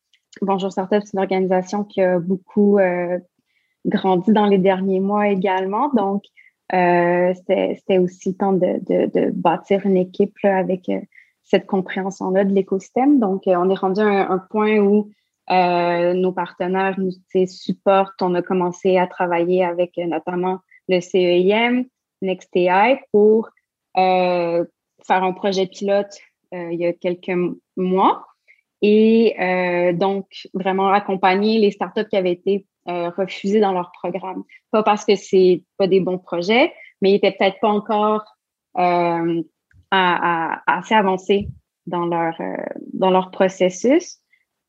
Bonjour Startup, c'est une organisation qui a beaucoup euh, grandi dans les derniers mois également. Donc, euh, c'était aussi temps de, de, de, bâtir une équipe là, avec euh, cette compréhension-là de l'écosystème. Donc, euh, on est rendu à un, point où euh, nos partenaires nous supportent. On a commencé à travailler avec euh, notamment le CEIM, NextAI pour euh, faire un projet pilote euh, il y a quelques mois et euh, donc vraiment accompagner les startups qui avaient été refusées dans leur programme. Pas parce que c'est pas des bons projets, mais ils étaient peut-être pas encore à, à, assez avancés dans leur, dans leur processus.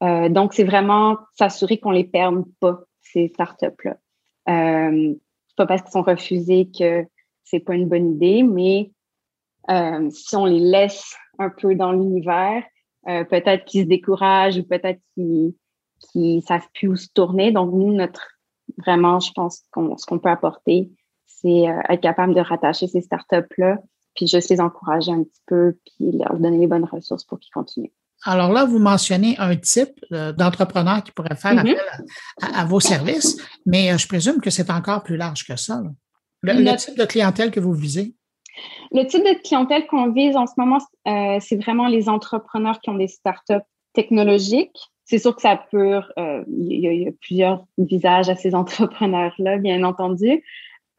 donc, c'est vraiment s'assurer qu'on les perde pas, ces startups-là. Euh, pas parce qu'ils sont refusés que c'est pas une bonne idée, mais si on les laisse un peu dans l'univers, peut-être qu'ils se découragent ou peut-être qu'ils ne savent plus où se tourner. Donc, nous, notre vraiment, je pense qu'on ce qu'on peut apporter, c'est euh, être capable de rattacher ces startups-là, puis juste les encourager un petit peu, puis leur donner les bonnes ressources pour qu'ils continuent. Alors là, vous mentionnez un type euh, d'entrepreneur qui pourrait faire mm-hmm. appel à, vos services, mais euh, je présume que c'est encore plus large que ça. Le, type de clientèle que vous visez? Le type de clientèle qu'on vise en ce moment, c'est vraiment les entrepreneurs qui ont des startups technologiques c'est sûr que ça peut, euh, il y, a plusieurs visages à ces entrepreneurs-là, bien entendu.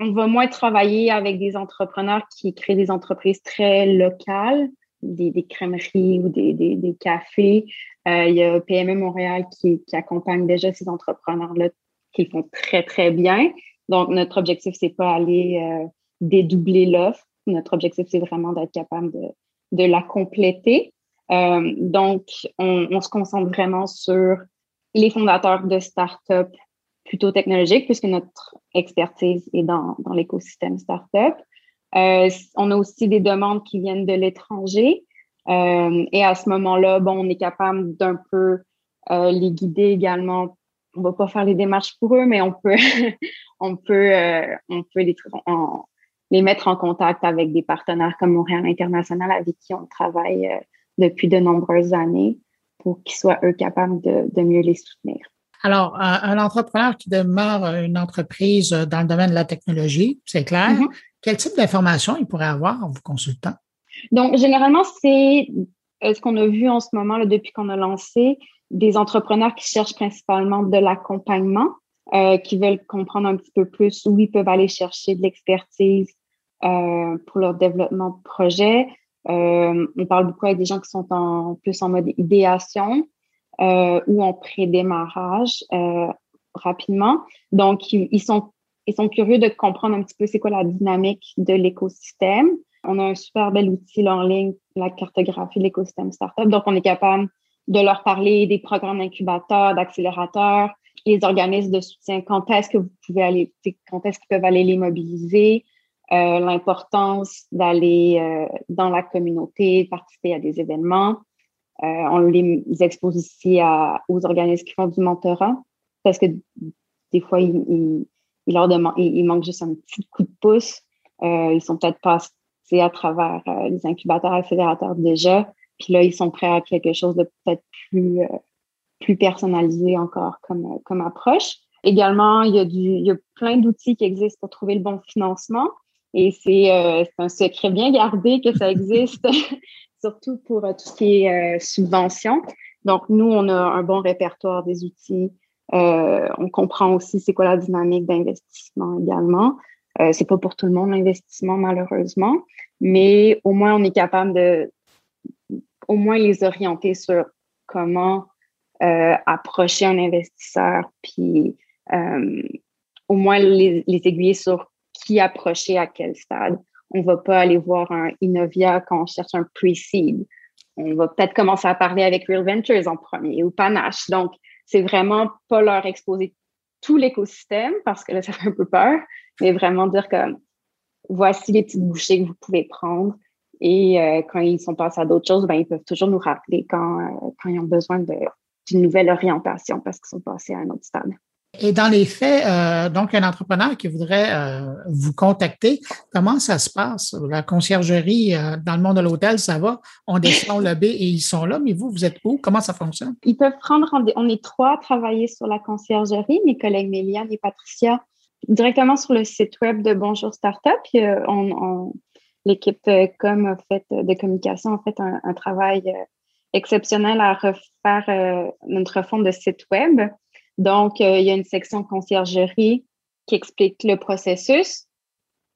On va moins travailler avec des entrepreneurs qui créent des entreprises très locales, des, des crèmeries ou des, cafés. Euh, il y a PME Montréal qui, accompagne déjà ces entrepreneurs-là qui font très, très bien. Donc, notre objectif, c'est pas aller euh, dédoubler l'offre. Notre objectif, c'est vraiment d'être capable de, de la compléter. Euh, donc, on, se concentre vraiment sur les fondateurs de startups plutôt technologiques, puisque notre expertise est dans, dans l'écosystème startup. Euh, on a aussi des demandes qui viennent de l'étranger. Euh, et à ce moment-là, bon, on est capable d'un peu euh, les guider également. On va pas faire les démarches pour eux, mais on peut, on peut, on peut les, les mettre en contact avec des partenaires comme Montréal International avec qui on travaille depuis de nombreuses années pour qu'ils soient, eux, capables de, mieux les soutenir. Alors, un, entrepreneur qui demeure une entreprise dans le domaine de la technologie, c'est clair. Mm-hmm. Quel type d'informations il pourrait avoir en vous consultant? Donc, généralement, c'est euh, ce qu'on a vu en ce moment, là, depuis qu'on a lancé, des entrepreneurs qui cherchent principalement de l'accompagnement, euh, qui veulent comprendre un petit peu plus où ils peuvent aller chercher de l'expertise euh, pour leur développement de projet, euh, on parle beaucoup avec des gens qui sont en plus en mode idéation euh, ou en pré-démarrage euh, rapidement. Donc, ils, sont, ils sont curieux de comprendre un petit peu c'est quoi la dynamique de l'écosystème. On a un super bel outil en ligne, la cartographie de l'écosystème startup. Donc, on est capable de leur parler des programmes d'incubateurs, d'accélérateurs, les organismes de soutien, quand est-ce que vous pouvez aller, quand est-ce qu'ils peuvent aller les mobiliser, euh, l'importance d'aller euh, dans la communauté, participer à des événements. Euh, on les expose à, aux organismes qui font du mentorat parce que des fois, ils, il, leur demandent, il, manque juste un petit coup de pouce. ils sont peut-être passés à travers les incubateurs accélérateurs déjà. Puis là, ils sont prêts à quelque chose de peut-être plus, personnalisé encore comme, approche. Également, il y, a plein d'outils qui existent pour trouver le bon financement. Et euh, c'est un secret bien gardé que ça existe, surtout pour euh, tout ce qui est euh, subvention. Donc, nous, on a un bon répertoire des outils. on comprend aussi c'est quoi la dynamique d'investissement également. c'est pas pour tout le monde l'investissement, malheureusement, mais au moins, on est capable de au moins les orienter sur comment approcher un investisseur, puis au moins les aiguiller sur qui approcher à quel stade. On va pas aller voir un Innovia quand on cherche un pre-seed. On va peut-être commencer à parler avec Real Ventures en premier ou Panache. Donc, c'est vraiment pas leur exposer tout l'écosystème parce que là, ça fait un peu peur, mais vraiment dire que voici les petites bouchées que vous pouvez prendre. Et euh, quand ils sont passés à d'autres choses, ben, ils peuvent toujours nous rappeler quand, euh, quand ils ont besoin d'une nouvelle orientation parce qu'ils sont passés à un autre stade. Et dans les faits, euh, donc un entrepreneur qui voudrait euh, vous contacter, comment ça se passe? La conciergerie euh, dans le monde de l'hôtel, ça va? On descend le B et ils sont là, mais vous, vous êtes où? Comment ça fonctionne? Ils peuvent prendre On est trois à travailler sur la conciergerie, mes collègues Méliane et Patricia, directement sur le site web de Bonjour Startup. on, L'équipe com fait de communication a fait un travail exceptionnel à refaire notre fond de site web. Donc, euh, il y a une section conciergerie qui explique le processus.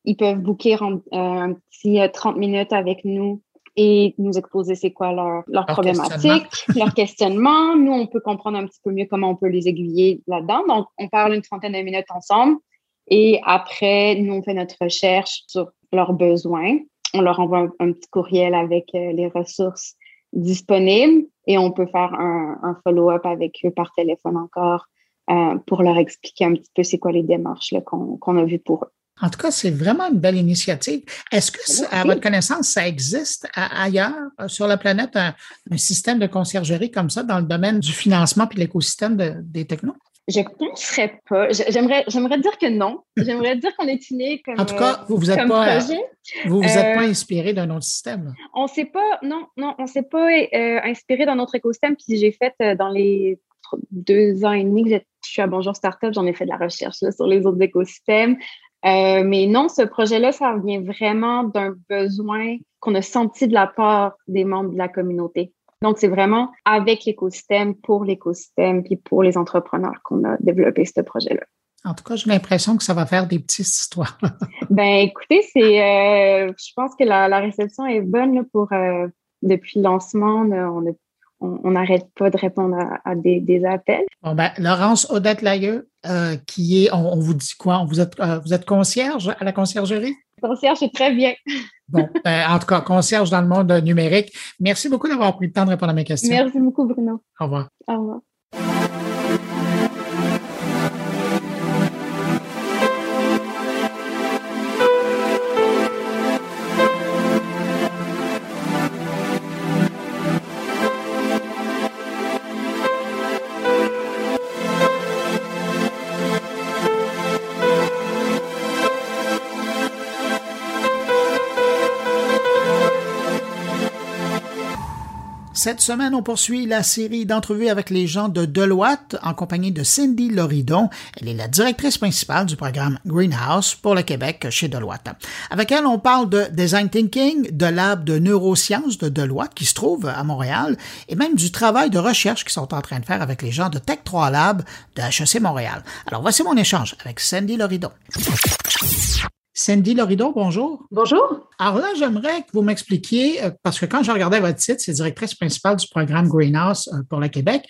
Ils peuvent booker un, euh, petit 30 euh, minutes avec nous et nous exposer c'est quoi leur, leur, problématique, leur questionnement. Nous, on peut comprendre un petit peu mieux comment on peut les aiguiller là-dedans. Donc, on parle une trentaine de minutes ensemble et après, nous, on fait notre recherche sur leurs besoins. On leur envoie un, petit courriel avec les ressources disponibles et on peut faire un, follow-up avec eux par téléphone encore euh, pour leur expliquer un petit peu c'est quoi les démarches qu'on a vues pour eux. En tout cas, c'est vraiment une belle initiative. Est-ce que, à votre connaissance, ça existe ailleurs euh, sur la planète, un, système de conciergerie comme ça dans le domaine du financement et de l'écosystème des technos? Je ne penserais pas. J'aimerais, j'aimerais dire que non. J'aimerais dire qu'on est unis comme En tout cas, vous vous êtes pas, vous vous êtes pas euh, inspiré d'un autre système. On s'est pas, non, non, on s'est pas euh, inspiré d'un autre écosystème. Puis j'ai fait euh, dans les deux ans et demi que je suis à Bonjour Startup, j'en ai fait de la recherche sur les autres écosystèmes. mais non, ce projet-là, ça vient vraiment d'un besoin qu'on a senti de la part des membres de la communauté. Donc, c'est vraiment avec l'écosystème, pour l'écosystème, puis pour les entrepreneurs qu'on a développé ce projet-là. En tout cas, j'ai l'impression que ça va faire des petites histoires. ben, écoutez, c'est, euh, je pense que la, réception est bonne pour euh, depuis le lancement. On n'arrête pas de répondre à, des, appels. Bon, ben, Laurence Odette Layeux, euh, qui est, on, vous dit quoi? Vous êtes, vous êtes concierge à la conciergerie? Concierge, c'est très bien. Bon, ben, en tout cas, concierge dans le monde numérique. Merci beaucoup d'avoir pris le temps de répondre à mes questions. Merci beaucoup, Bruno. Au revoir. Au revoir. Cette semaine, on poursuit la série d'entrevues avec les gens de Deloitte en compagnie de Cindy Loridon. Elle est la directrice principale du programme Greenhouse pour le Québec chez Deloitte. Avec elle, on parle de design thinking, de lab de neurosciences de Deloitte qui se trouve à Montréal et même du travail de recherche qu'ils sont en train de faire avec les gens de Tech 3 Lab de HEC Montréal. Alors voici mon échange avec Cindy Loridon. Cindy Lorido, bonjour. Bonjour. Alors là, j'aimerais que vous m'expliquiez, euh, parce que quand je regardais votre site, c'est directrice principale du programme Greenhouse euh, pour le Québec.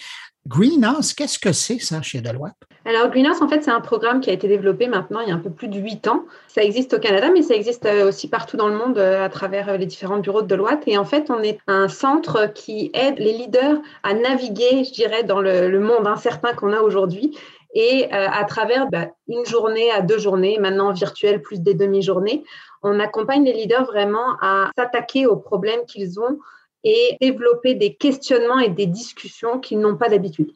Greenhouse, qu'est-ce que c'est ça chez Deloitte? Alors, Greenhouse, en fait, c'est un programme qui a été développé maintenant il y a un peu plus de huit ans. Ça existe au Canada, mais ça existe euh, aussi partout dans le monde à travers les différents bureaux de Deloitte. Et en fait, on est un centre qui aide les leaders à naviguer, je dirais, dans le, le monde incertain qu'on a aujourd'hui et euh, à travers bah, une journée à deux journées, maintenant virtuelles plus des demi-journées, on accompagne les leaders vraiment à s'attaquer aux problèmes qu'ils ont et développer des questionnements et des discussions qu'ils n'ont pas d'habitude.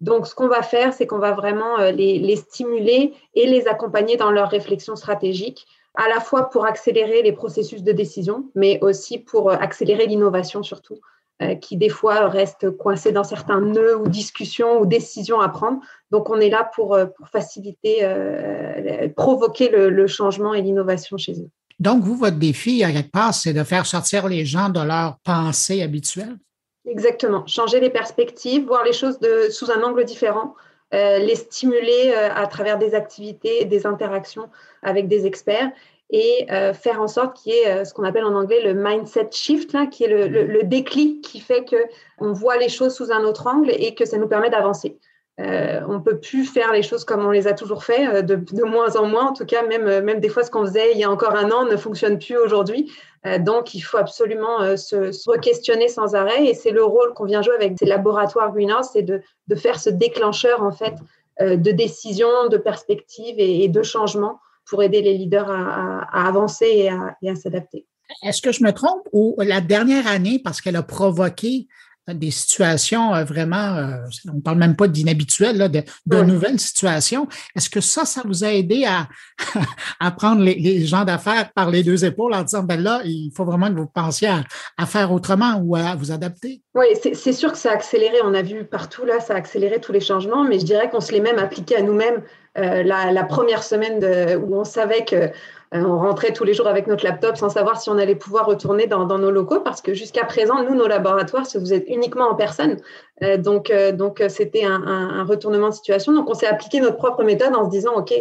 Donc, ce qu'on va faire, c'est qu'on va vraiment euh, les, les, stimuler et les accompagner dans leur réflexion stratégique, à la fois pour accélérer les processus de décision, mais aussi pour euh, accélérer l'innovation surtout. Euh, qui des fois restent coincés dans certains nœuds ou discussions ou décisions à prendre. Donc, on est là pour, euh, faciliter, euh, provoquer le, changement et l'innovation chez eux. Donc, vous, votre défi, à quelque part, c'est de faire sortir les gens de leur pensée habituelle? Exactement. Changer les perspectives, voir les choses de, sous un angle différent, les stimuler à travers des activités, des interactions avec des experts et euh, faire en sorte qu'il y ait euh, ce qu'on appelle en anglais le mindset shift, là, qui est le, déclic qui fait qu'on voit les choses sous un autre angle et que ça nous permet d'avancer. Euh, on ne peut plus faire les choses comme on les a toujours fait, de, de moins en moins. En tout cas, même, même des fois, ce qu'on faisait il y a encore un an ne fonctionne plus aujourd'hui. donc, il faut absolument se, se re-questionner sans arrêt. Et c'est le rôle qu'on vient jouer avec ces laboratoires Greenhouse, c'est de, de, faire ce déclencheur, en fait, de décision, de perspective et, et de changement pour aider les leaders à, avancer et à, s'adapter. Est-ce que je me trompe ou la dernière année, parce qu'elle a provoqué des situations euh, vraiment, euh, on ne parle même pas d'inhabituelles, de, de nouvelles situations. Est-ce que ça, ça vous a aidé à, à prendre les, gens d'affaires par les deux épaules en disant, ben là, il faut vraiment que vous pensiez à, faire autrement ou à vous adapter? Oui, c'est sûr que ça a accéléré. On a vu partout, là, ça a accéléré tous les changements, mais je dirais qu'on se les même appliqués à nous-mêmes euh, la, première semaine de, où on savait que on rentrait tous les jours avec notre laptop sans savoir si on allait pouvoir retourner dans, nos locaux parce que jusqu'à présent, nous, nos laboratoires se faisaient uniquement en personne. Euh, donc, euh, c'était un, retournement de situation. Donc, on s'est appliqué notre propre méthode en se disant, OK,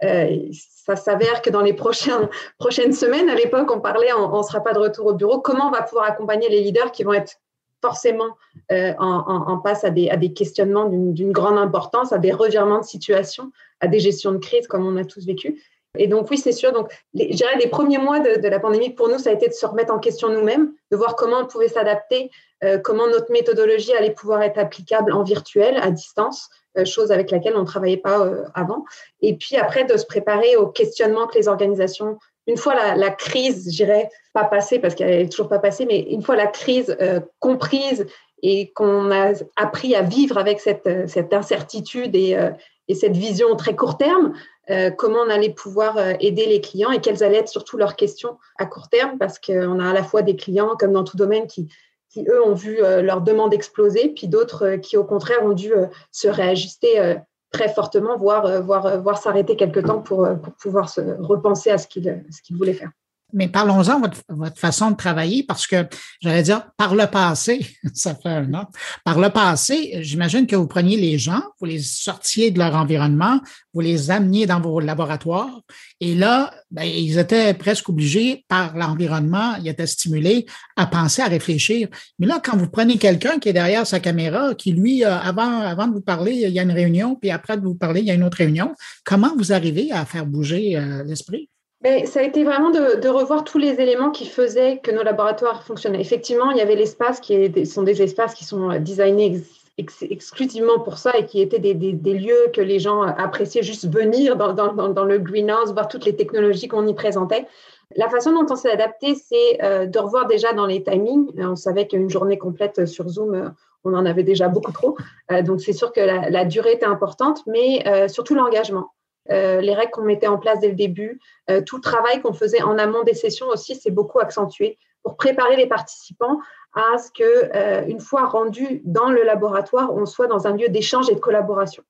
ça s'avère que dans les prochaines, semaines, à l'époque, on parlait, on ne sera pas de retour au bureau. Comment on va pouvoir accompagner les leaders qui vont être forcément en, passe à des questionnements d'une grande importance, à des revirements de situation, à des gestions de crise comme on a tous vécu Et donc, oui, c'est sûr. Donc, les, je dirais, les premiers mois de, la pandémie, pour nous, ça a été de se remettre en question nous-mêmes, de voir comment on pouvait s'adapter, euh, comment notre méthodologie allait pouvoir être applicable en virtuel, à distance, euh, chose avec laquelle on ne travaillait pas euh, avant. Et puis après, de se préparer aux questionnements que les organisations, une fois la, la crise, je dirais, pas passée, parce qu'elle n'est toujours pas passée, mais une fois la crise comprise et qu'on a appris à vivre avec cette, cette incertitude et, et, cette vision très court terme, euh, comment on allait pouvoir euh, aider les clients et quelles allaient être surtout leurs questions à court terme, parce qu'on a à la fois des clients, comme dans tout domaine, qui, eux, ont vu euh, leur demande exploser, puis d'autres qui, au contraire, ont dû se réajuster très fortement, voire, voire, s'arrêter quelque temps pour, pouvoir se repenser à ce qu'ils voulaient faire. Mais parlons-en votre, votre façon de travailler parce que j'allais dire par le passé, ça fait un an. Par le passé, j'imagine que vous preniez les gens, vous les sortiez de leur environnement, vous les ameniez dans vos laboratoires et là, ben, ils étaient presque obligés par l'environnement, ils étaient stimulés à penser, à réfléchir. Mais là, quand vous prenez quelqu'un qui est derrière sa caméra, qui lui, euh, avant, avant de vous parler, il y a une réunion, puis après de vous parler, il y a une autre réunion, comment vous arrivez à faire bouger euh, l'esprit? Ça a été vraiment de, revoir tous les éléments qui faisaient que nos laboratoires fonctionnaient. Effectivement, il y avait l'espace qui sont des espaces qui sont euh, designés exclusivement pour ça et qui étaient des, lieux que les gens appréciaient juste venir dans, le greenhouse, voir toutes les technologies qu'on y présentait. La façon dont on s'est adapté, c'est euh, de revoir déjà dans les timings. Euh, on savait qu'une journée complète sur Zoom, on en avait déjà beaucoup trop. donc, c'est sûr que la, durée était importante, mais surtout l'engagement. Euh, les règles qu'on mettait en place dès le début, euh, tout le travail qu'on faisait en amont des sessions aussi, c'est beaucoup accentué pour préparer les participants à ce que, euh, une fois rendus dans le laboratoire, on soit dans un lieu d'échange et de collaboration.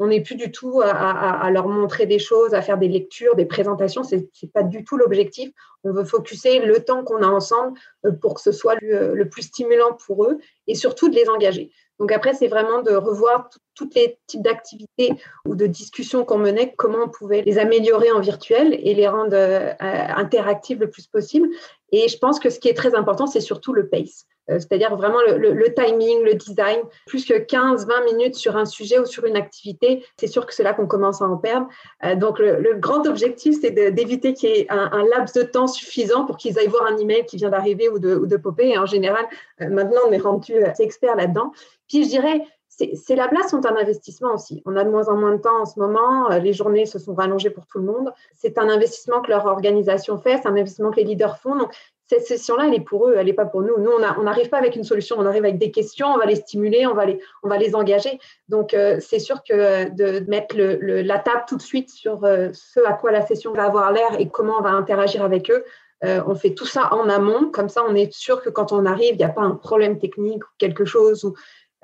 On n'est plus du tout à, leur montrer des choses, à faire des lectures, des présentations. Ce n'est pas du tout l'objectif. On veut focuser le temps qu'on a ensemble pour que ce soit le plus stimulant pour eux et surtout de les engager. Donc après, c'est vraiment de revoir tous les types d'activités ou de discussions qu'on menait, comment on pouvait les améliorer en virtuel et les rendre euh, interactives le plus possible. Et je pense que ce qui est très important, c'est surtout le pace. Euh, c'est-à-dire vraiment le, timing, le design, plus que 15-20 minutes sur un sujet ou sur une activité, c'est sûr que c'est là qu'on commence à en perdre. Euh, donc le, grand objectif, c'est d'éviter qu'il y ait un, laps de temps suffisant pour qu'ils aillent voir un email qui vient d'arriver ou de, ou de popper. Et en général, maintenant, on est rendu assez expert là-dedans. Puis je dirais, ces labs-là sont un investissement aussi. On a de moins en moins de temps en ce moment. Euh, les journées se sont rallongées pour tout le monde. C'est un investissement que leur organisation fait, c'est un investissement que les leaders font. Donc, cette session-là, elle est pour eux, elle n'est pas pour nous. Nous, on n'arrive pas avec une solution, on arrive avec des questions, on va les stimuler, on va les, on va les engager. Donc, euh, c'est sûr que de mettre la table tout de suite sur euh, ce à quoi la session va avoir l'air et comment on va interagir avec eux, on fait tout ça en amont. Comme ça, on est sûr que quand on arrive, il n'y a pas un problème technique ou quelque chose.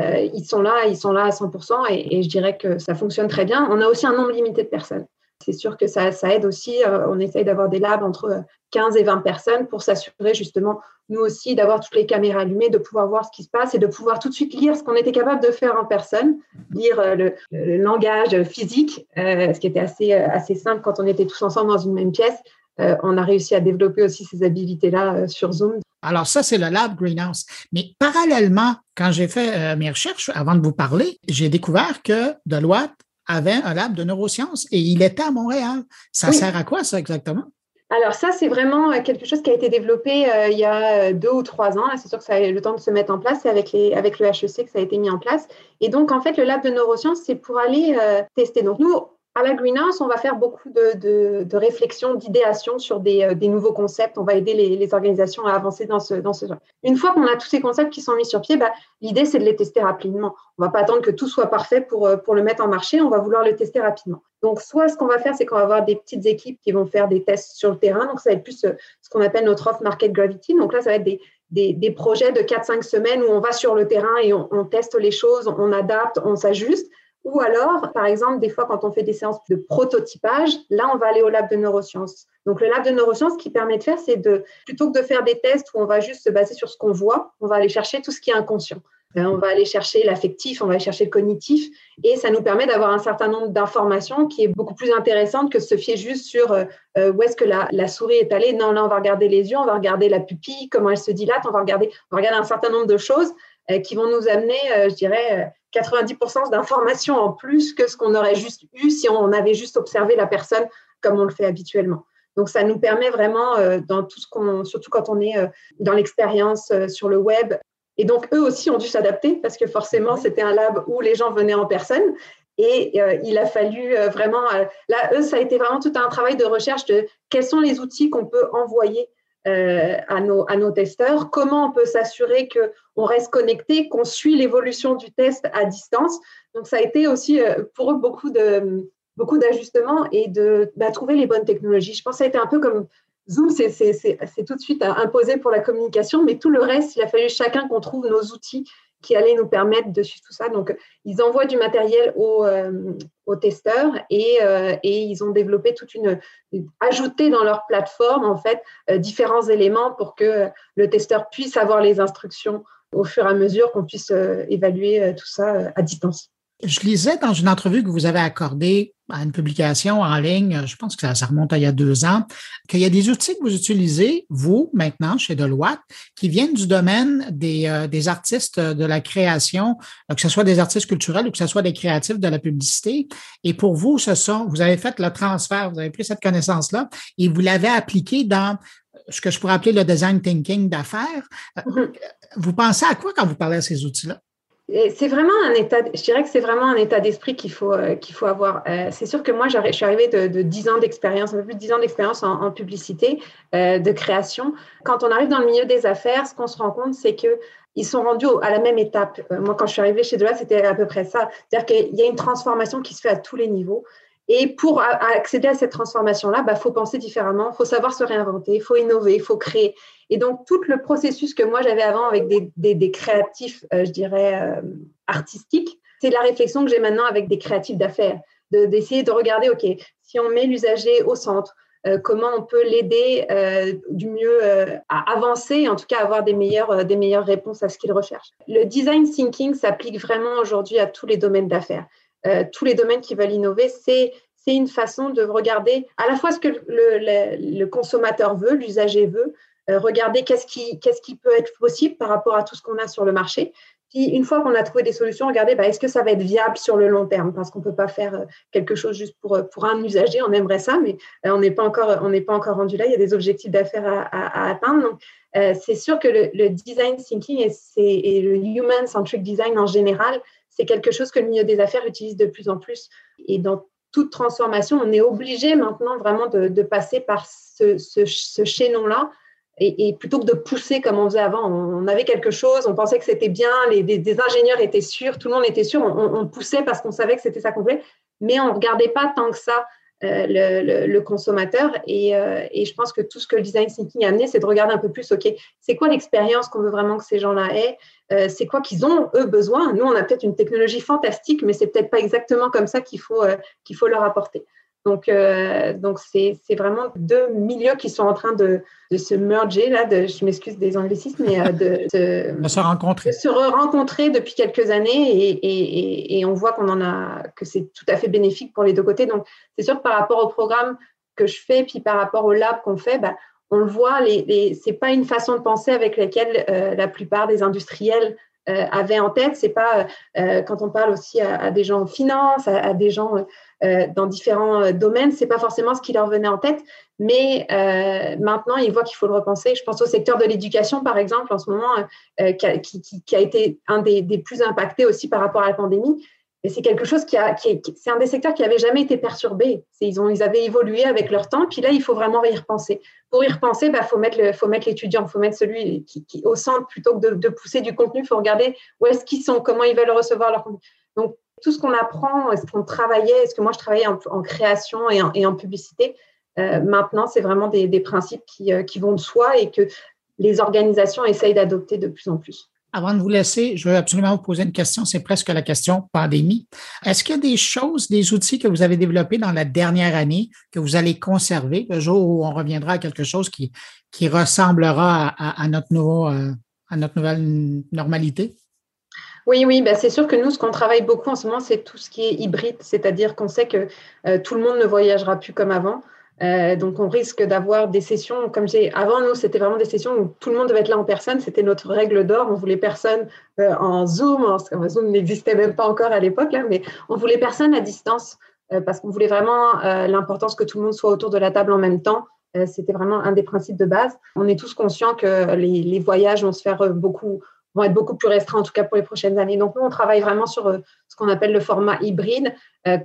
Euh, ils sont là, ils sont là à 100% et, je dirais que ça fonctionne très bien. On a aussi un nombre limité de personnes. C'est sûr que ça, aide aussi. Euh, on essaye d'avoir des labs entre 15 et 20 personnes pour s'assurer justement, nous aussi, d'avoir toutes les caméras allumées, de pouvoir voir ce qui se passe et de pouvoir tout de suite lire ce qu'on était capable de faire en personne, lire euh, le, langage physique, ce qui était assez, assez simple quand on était tous ensemble dans une même pièce. on a réussi à développer aussi ces habilités-là sur Zoom. Alors ça, c'est le lab Greenhouse. Mais parallèlement, quand j'ai fait euh, mes recherches avant de vous parler, j'ai découvert que Deloitte avait un lab de neurosciences et il était à Montréal. Ça sert à quoi ça exactement? Alors ça, c'est vraiment euh, quelque chose qui a été développé euh, il y a deux ou trois ans. C'est sûr que ça a eu le temps de se mettre en place. C'est avec, les, avec le HEC que ça a été mis en place. Et donc, en fait, le lab de neurosciences, c'est pour aller tester. Donc, nous, à la Greenhouse, on va faire beaucoup de, de, de réflexions, d'idéation sur des, euh, des, nouveaux concepts. On va aider les, organisations à avancer dans ce, dans ce genre. Une fois qu'on a tous ces concepts qui sont mis sur pied, bah, l'idée, c'est de les tester rapidement. On ne va pas attendre que tout soit parfait pour, euh, pour le mettre en marché. On va vouloir le tester rapidement. Donc, soit ce qu'on va faire, c'est qu'on va avoir des petites équipes qui vont faire des tests sur le terrain. Donc, ça va être plus euh, ce qu'on appelle notre off-market gravity. Donc là, ça va être des, des, projets de 4-5 semaines où on va sur le terrain et on teste les choses, on adapte, on s'ajuste. Ou alors, par exemple, des fois, quand on fait des séances de prototypage, là, on va aller au lab de neurosciences. Donc, le lab de neurosciences, ce qui permet de faire, c'est de, plutôt que de faire des tests où on va juste se baser sur ce qu'on voit, on va aller chercher tout ce qui est inconscient. Euh, on va aller chercher l'affectif, on va aller chercher le cognitif, et ça nous permet d'avoir un certain nombre d'informations qui est beaucoup plus intéressante que de se fier juste sur euh, euh, où est-ce que la, souris est allée. Non, là, on va regarder les yeux, on va regarder la pupille, comment elle se dilate, on va regarder, on va regarder un certain nombre de choses qui vont nous amener, je dirais, 90% d'informations en plus que ce qu'on aurait juste eu si on avait juste observé la personne comme on le fait habituellement. Donc, ça nous permet vraiment, dans tout ce qu'on, surtout quand on est dans l'expérience sur le web, et donc, eux aussi ont dû s'adapter parce que forcément, c'était un lab où les gens venaient en personne. Et il a fallu vraiment, là, eux, ça a été vraiment tout un travail de recherche de quels sont les outils qu'on peut envoyer euh, à, nos, à nos testeurs, comment on peut s'assurer qu'on reste connecté, qu'on suit l'évolution du test à distance? Donc, ça a été aussi euh, pour eux beaucoup de beaucoup d'ajustements et de bah, trouver les bonnes technologies. Je pense que ça a été un peu comme Zoom, c'est tout de suite imposé pour la communication, mais tout le reste, il a fallu chacun qu'on trouve nos outils qui allait nous permettre de suivre tout ça. Donc, ils envoient du matériel aux, euh, testeurs et, euh, et, ils ont développé toute une, ajouté dans leur plateforme, en fait, euh, différents éléments pour que le testeur puisse avoir les instructions au fur et à mesure qu'on puisse évaluer tout ça à distance. Je lisais dans une entrevue que vous avez accordée à une publication en ligne, je pense que ça, remonte à il y a deux ans, qu'il y a des outils que vous utilisez, vous, maintenant, chez Deloitte, qui viennent du domaine des, euh, des artistes de la création, euh, que ce soit des artistes culturels ou que ce soit des créatifs de la publicité. Et pour vous, ce sont, vous avez fait le transfert, vous avez pris cette connaissance-là et vous l'avez appliquée dans ce que je pourrais appeler le design thinking d'affaires. Euh, mm-hmm. Vous pensez à quoi quand vous parlez de ces outils-là? C'est vraiment un état, je dirais que c'est vraiment un état d'esprit qu'il faut, euh, qu'il faut avoir. Euh, c'est sûr que moi, je suis arrivée de, de 10 ans d'expérience, un peu plus de 10 ans d'expérience en, publicité, euh, de création. Quand on arrive dans le milieu des affaires, ce qu'on se rend compte, c'est que ils sont rendus à la même étape. moi, quand je suis arrivée chez Deloitte, c'était à peu près ça. C'est-à-dire qu'il y a une transformation qui se fait à tous les niveaux. Et pour accéder à cette transformation-là, il bah, faut penser différemment, il faut savoir se réinventer, il faut innover, il faut créer. Et donc, tout le processus que moi j'avais avant avec des, créatifs, euh, je dirais, euh, artistiques, c'est la réflexion que j'ai maintenant avec des créatifs d'affaires, d'essayer de, regarder, OK, si on met l'usager au centre, euh, comment on peut l'aider du mieux à avancer, en tout cas avoir des meilleures, des meilleures réponses à ce qu'il recherche. Le design thinking s'applique vraiment aujourd'hui à tous les domaines d'affaires. Euh, tous les domaines qui veulent innover, c'est c'est une façon de regarder à la fois ce que le, consommateur veut, l'usager veut, euh, regarder qu'est-ce qui, qu'est-ce qui peut être possible par rapport à tout ce qu'on a sur le marché. Puis, une fois qu'on a trouvé des solutions, regarder bah, est-ce que ça va être viable sur le long terme? Parce qu'on ne peut pas faire euh, quelque chose juste pour, pour un usager, on aimerait ça, mais on n'est pas, encore, pas encore rendu là. Il y a des objectifs d'affaires à, atteindre. Donc, c'est sûr que le, design thinking et, et le human-centric design en général, c'est quelque chose que le milieu des affaires utilise de plus en plus. Et dans toute transformation, on est obligé maintenant vraiment de, passer par ce, ce, chaînon-là. Et, plutôt que de pousser comme on faisait avant, on, avait quelque chose, on pensait que c'était bien, les, des, ingénieurs étaient sûrs, tout le monde était sûr, on, poussait parce qu'on savait que c'était ça qu'on voulait, mais on ne regardait pas tant que ça euh, le, le, consommateur. Et, euh, et, je pense que tout ce que le design thinking a amené, c'est de regarder un peu plus, OK, c'est quoi l'expérience qu'on veut vraiment que ces gens-là aient? Euh, C'est quoi qu'ils ont, eux, besoin? Nous, on a peut-être une technologie fantastique, mais c'est peut-être pas exactement comme ça qu'il faut, qu'il faut leur apporter. Donc, euh, donc c'est, vraiment deux milieux qui sont en train de, de se merger, là, de, je m'excuse des anglicismes, mais euh, de, de, se rencontrer. se rencontrer depuis quelques années et, et, et, on voit qu'on en a, que c'est tout à fait bénéfique pour les deux côtés. Donc, c'est sûr que par rapport au programme que je fais, puis par rapport au lab qu'on fait, bah, on le voit, les, c'est pas une façon de penser avec laquelle euh, la plupart des industriels euh, avaient en tête. C'est pas euh, quand on parle aussi à, des gens en finance, à, des gens dans différents domaines, c'est pas forcément ce qui leur venait en tête, mais maintenant ils voient qu'il faut le repenser. Je pense au secteur de l'éducation, par exemple, en ce moment, qui a, été un des, plus impactés aussi par rapport à la pandémie. C'est quelque chose qui a, qui c'est un des secteurs qui avait jamais été perturbé. Ils ont, ils avaient évolué avec leur temps, puis là il faut vraiment y repenser. Pour y repenser, bah faut mettre le, faut mettre l'étudiant, faut mettre celui qui, qui, au centre plutôt que de, pousser du contenu. Faut regarder où est-ce qu'ils sont, comment ils veulent recevoir leur contenu. Donc tout ce qu'on apprend, ce qu'on travaillait, ce que moi je travaillais en, création et en, publicité, euh, maintenant c'est vraiment des, principes euh, qui, vont de soi et que les organisations essayent d'adopter de plus en plus. Avant de vous laisser, je veux absolument vous poser une question. C'est presque la question pandémie. Est-ce qu'il y a des choses, des outils que vous avez développés dans la dernière année que vous allez conserver le jour où on reviendra à quelque chose qui, qui ressemblera à, notre nouveau, euh, à notre nouvelle normalité? Oui, oui, bah c'est sûr que nous, ce qu'on travaille beaucoup en ce moment, c'est tout ce qui est hybride, c'est-à-dire qu'on sait que euh, tout le monde ne voyagera plus comme avant. Euh, donc, on risque d'avoir des sessions, comme j'ai avant, nous, c'était vraiment des sessions où tout le monde devait être là en personne. C'était notre règle d'or. On voulait personne euh, en Zoom. En, Zoom n'existait même pas encore à l'époque, mais on voulait personne à distance parce qu'on voulait vraiment l'importance que tout le monde soit autour de la table en même temps. C'était vraiment un des principes de base. On est tous conscients que les, les voyages vont se faire beaucoup, vont être beaucoup plus restreints, en tout cas pour les prochaines années. Donc, nous, on travaille vraiment sur ce qu'on appelle le format hybride,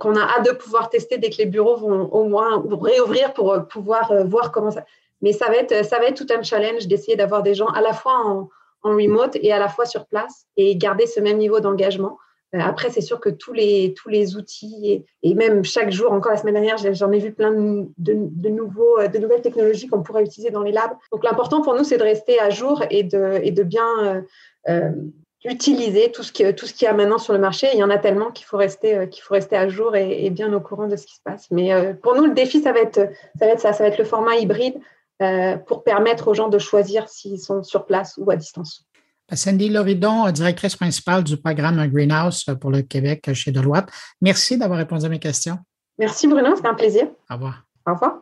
qu'on a hâte de pouvoir tester dès que les bureaux vont au moins réouvrir pour pouvoir voir comment ça. Mais ça va être, ça va être tout un challenge d'essayer d'avoir des gens à la fois en, en remote et à la fois sur place et garder ce même niveau d'engagement. Euh, après, c'est sûr que tous les, tous les outils et, même chaque jour, encore la semaine dernière, j'en ai vu plein de, de, nouveaux, euh, de nouvelles technologies qu'on pourrait utiliser dans les labs. Donc, l'important pour nous, c'est de rester à jour et de, et de bien euh, utiliser tout ce, qui, tout ce qu'il y a maintenant sur le marché. Il y en a tellement qu'il faut rester, qu'il faut rester à jour et, bien au courant de ce qui se passe. Mais pour nous, le défi, ça va, être, ça va être ça. Ça va être le format hybride. Euh, pour permettre aux gens de choisir s'ils sont sur place ou à distance. Cindy Loridon, directrice principale du programme Greenhouse pour le Québec chez Deloitte. Merci d'avoir répondu à mes questions. Merci Bruno, c'était un plaisir. Au revoir. Au revoir.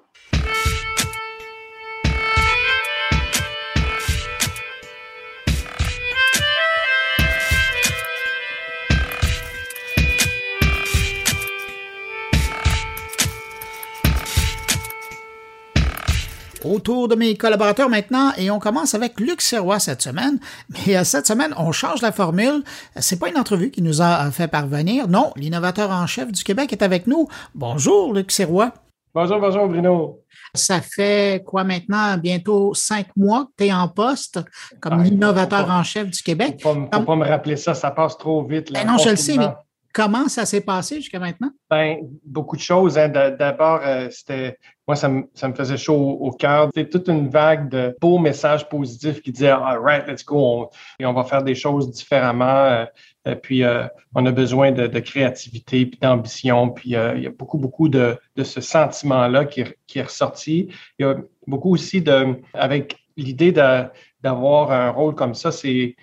Autour de mes collaborateurs maintenant et on commence avec Luc Serrois cette semaine. Mais euh, cette semaine, on change la formule. C'est pas une entrevue qui nous a fait parvenir. Non, l'innovateur en chef du Québec est avec nous. Bonjour, Luc Serrois. Bonjour, bonjour, Bruno. Ça fait quoi maintenant? Bientôt cinq mois que tu es en poste comme ah, innovateur en chef du Québec. Faut pas, faut pas me rappeler ça, ça passe trop vite. Ben non, je le sais, mais comment ça s'est passé jusqu'à maintenant? Ben, beaucoup de choses. Hein. D'abord, euh, c'était moi, ça me, ça me faisait chaud au, cœur. C'était toute une vague de beaux messages positifs qui disaient All right, let's go, on, et on va faire des choses différemment. Euh, euh, puis on a besoin de, de créativité puis d'ambition. Puis il y a beaucoup, beaucoup de, de ce sentiment-là qui, qui est ressorti. Il y a beaucoup aussi de avec l'idée d'avoir un rôle comme ça, c'est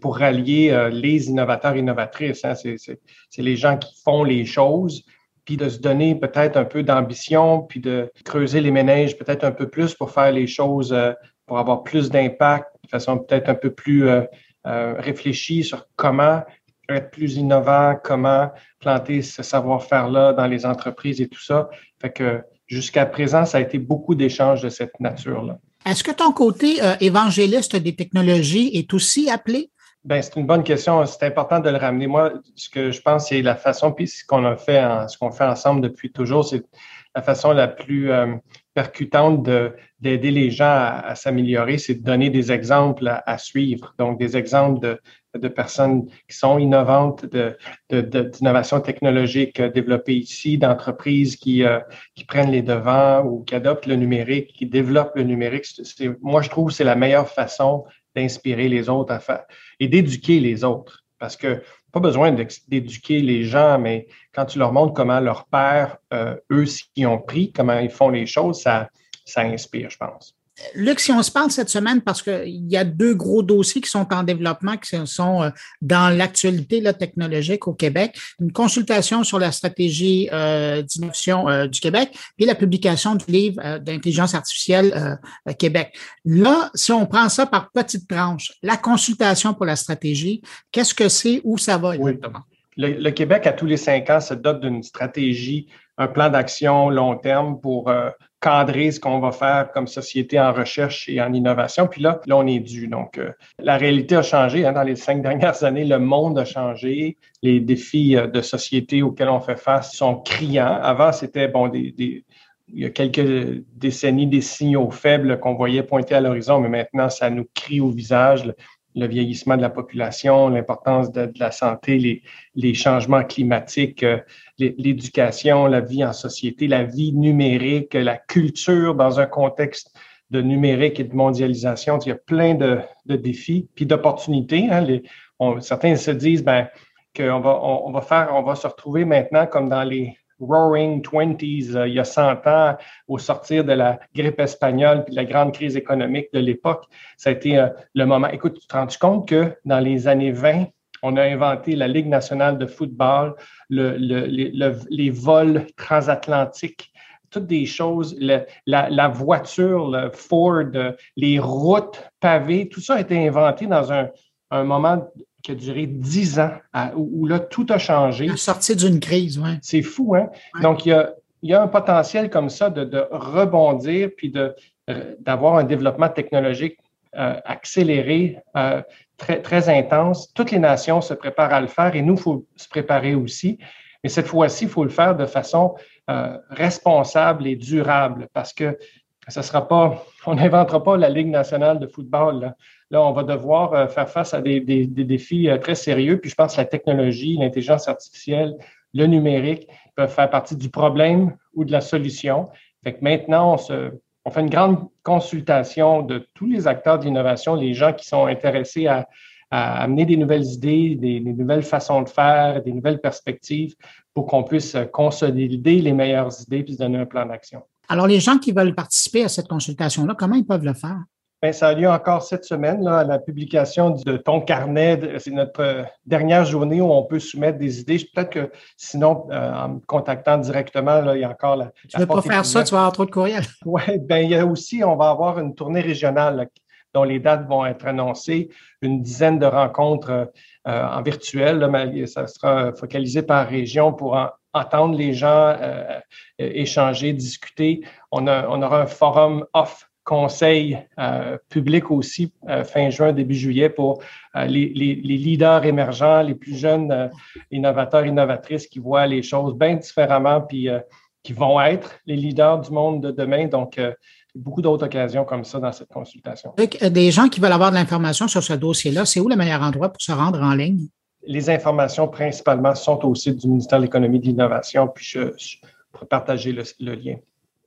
pour rallier les innovateurs et innovatrices. Hein. C'est les gens qui font les choses puis de se donner peut-être un peu d'ambition, puis de creuser les ménages peut-être un peu plus pour faire les choses, euh, pour avoir plus d'impact de façon peut-être un peu plus euh, euh, réfléchie sur comment être plus innovant, comment planter ce savoir-faire-là dans les entreprises et tout ça. Fait que jusqu'à présent, ça a été beaucoup d'échanges de cette nature-là. Est-ce que ton côté évangéliste des technologies est aussi appelé? Ben, c'est une bonne question. C'est important de le ramener. Moi, ce que je pense, c'est la façon, puis ce qu'on a fait, ce qu'on fait ensemble depuis toujours, c'est la façon la plus euh, percutante d'aider les gens à, s'améliorer, c'est de donner des exemples à, suivre. Donc, des exemples de, de, personnes qui sont innovantes, d'innovation de, technologique développée ici, d'entreprises qui, euh, qui prennent les devants ou qui adoptent le numérique, qui développent le numérique. Moi, je trouve que c'est la meilleure façon d'inspirer les autres à faire et d'éduquer les autres. Parce que pas besoin d'éduquer les gens, mais quand tu leur montres comment leur père, euh, eux, s'y ont pris, comment ils font les choses, ça, ça inspire, je pense. Luc, si on se parle cette semaine, parce qu'il y a deux gros dossiers qui sont en développement, qui sont euh, dans l'actualité technologique au Québec, une consultation sur la stratégie euh, d'innovation euh, du Québec et la publication du livre d'intelligence artificielle Québec. Là, si on prend ça par petites tranches, la consultation pour la stratégie, qu'est-ce que c'est, où ça va exactement? Le, Québec, à tous les cinq ans, se dote d'une stratégie, un plan d'action long terme pour cadrer ce qu'on va faire comme société en recherche et en innovation. Puis là, là on est dû. Donc, euh, la réalité a changé. Hein, dans les cinq dernières années, le monde a changé. Les défis euh, de société auxquels on fait face sont criants. Avant, c'était, bon, des, des, il y a quelques décennies, des signaux faibles qu'on voyait pointer à l'horizon, mais maintenant, ça nous crie au visage le vieillissement de la population, l'importance de, la santé, les, les changements climatiques, euh, l'éducation, la vie en société, la vie numérique, la culture dans un contexte de numérique et de mondialisation. Il y a plein de, de défis puis d'opportunités. Hein. certains se disent ben, qu'on va, on va faire, on va se retrouver maintenant comme dans les Roaring Twenties, euh, il y a 100 ans, au sortir de la grippe espagnole puis la grande crise économique de l'époque. Ça a été euh, le moment. Écoute, tu te rends compte que dans les années 20, on a inventé la Ligue nationale de football, le, les vols transatlantiques, toutes des choses, la, voiture, le Ford, les routes pavées, tout ça a été inventé dans un moment qui a duré dix ans, où, là, tout a changé. La sortie d'une crise, oui. C'est fou, hein? Donc, il y, a, un potentiel comme ça de, rebondir puis de, d'avoir un développement technologique euh, accéléré, euh, très, très intense. Toutes les nations se préparent à le faire et nous, il faut se préparer aussi. Mais cette fois-ci, il faut le faire de façon euh, responsable et durable parce que on n'inventera pas la Ligue nationale de football. Là, on va devoir euh, faire face à des, défis euh, très sérieux. Puis je pense que la technologie, l'intelligence artificielle, le numérique peuvent faire partie du problème ou de la solution. Maintenant, on, fait une grande consultation de tous les acteurs d'innovation, les gens qui sont intéressés à, amener des nouvelles idées, des, nouvelles façons de faire, des nouvelles perspectives pour qu'on puisse consolider les meilleures idées puis se donner un plan d'action. Alors, les gens qui veulent participer à cette consultation-là, comment ils peuvent le faire? Bien, ça a lieu encore cette semaine, là, à la publication de ton carnet. C'est notre euh, dernière journée où on peut soumettre des idées. Peut-être que sinon, euh, en me contactant directement, là, il y a encore la. Tu ne veux pas faire ça, tu vas avoir trop de courriels. Oui, bien, il y a aussi, on va avoir une tournée régionale dont les dates vont être annoncées, une dizaine de rencontres euh, en virtuel. ça sera focalisé par région pour entendre les gens, euh, échanger, discuter. On, on, aura un forum off conseil euh, public aussi fin juin, début juillet pour les, les, leaders émergents, les plus jeunes innovateurs, innovatrices qui voient les choses bien différemment, puis qui vont être les leaders du monde de demain. Donc, beaucoup d'autres occasions comme ça dans cette consultation. Euh, des gens qui veulent avoir de l'information sur ce dossier-là, c'est où le meilleur endroit pour se rendre en ligne? Les informations principalement sont au site du ministère de l'Économie et de l'Innovation, puis je, partager le, lien.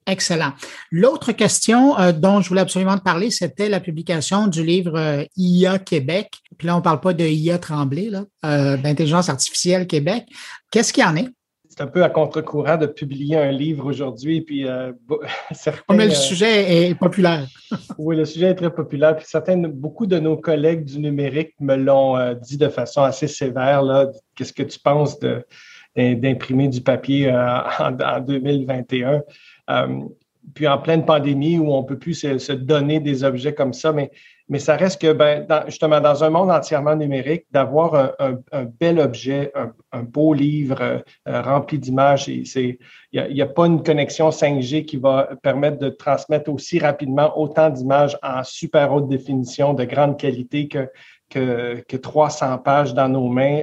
Excellent. L'autre question euh, dont je voulais absolument te parler, c'était la publication du livre euh, IA Québec. Puis là, on ne parle pas de IA Tremblay, d'intelligence artificielle Québec. Qu'est-ce qu'il y en est? C'est un peu à contre-courant de publier un livre aujourd'hui. Puis, euh, certains, mais le euh, sujet est populaire. oui, le sujet est très populaire. Puis certains, beaucoup de nos collègues du numérique me l'ont euh, dit de façon assez sévère. Qu'est-ce que tu penses d'imprimer du papier en, 2021? puis en pleine pandémie où on ne peut plus se, donner des objets comme ça, mais mais ça reste que, ben, justement, dans un monde entièrement numérique, d'avoir un, bel objet, un, beau livre euh, rempli d'images, il n'y a, pas une connexion 5G qui va permettre de transmettre aussi rapidement autant d'images en super haute définition, de grande qualité que, que, 300 pages dans nos mains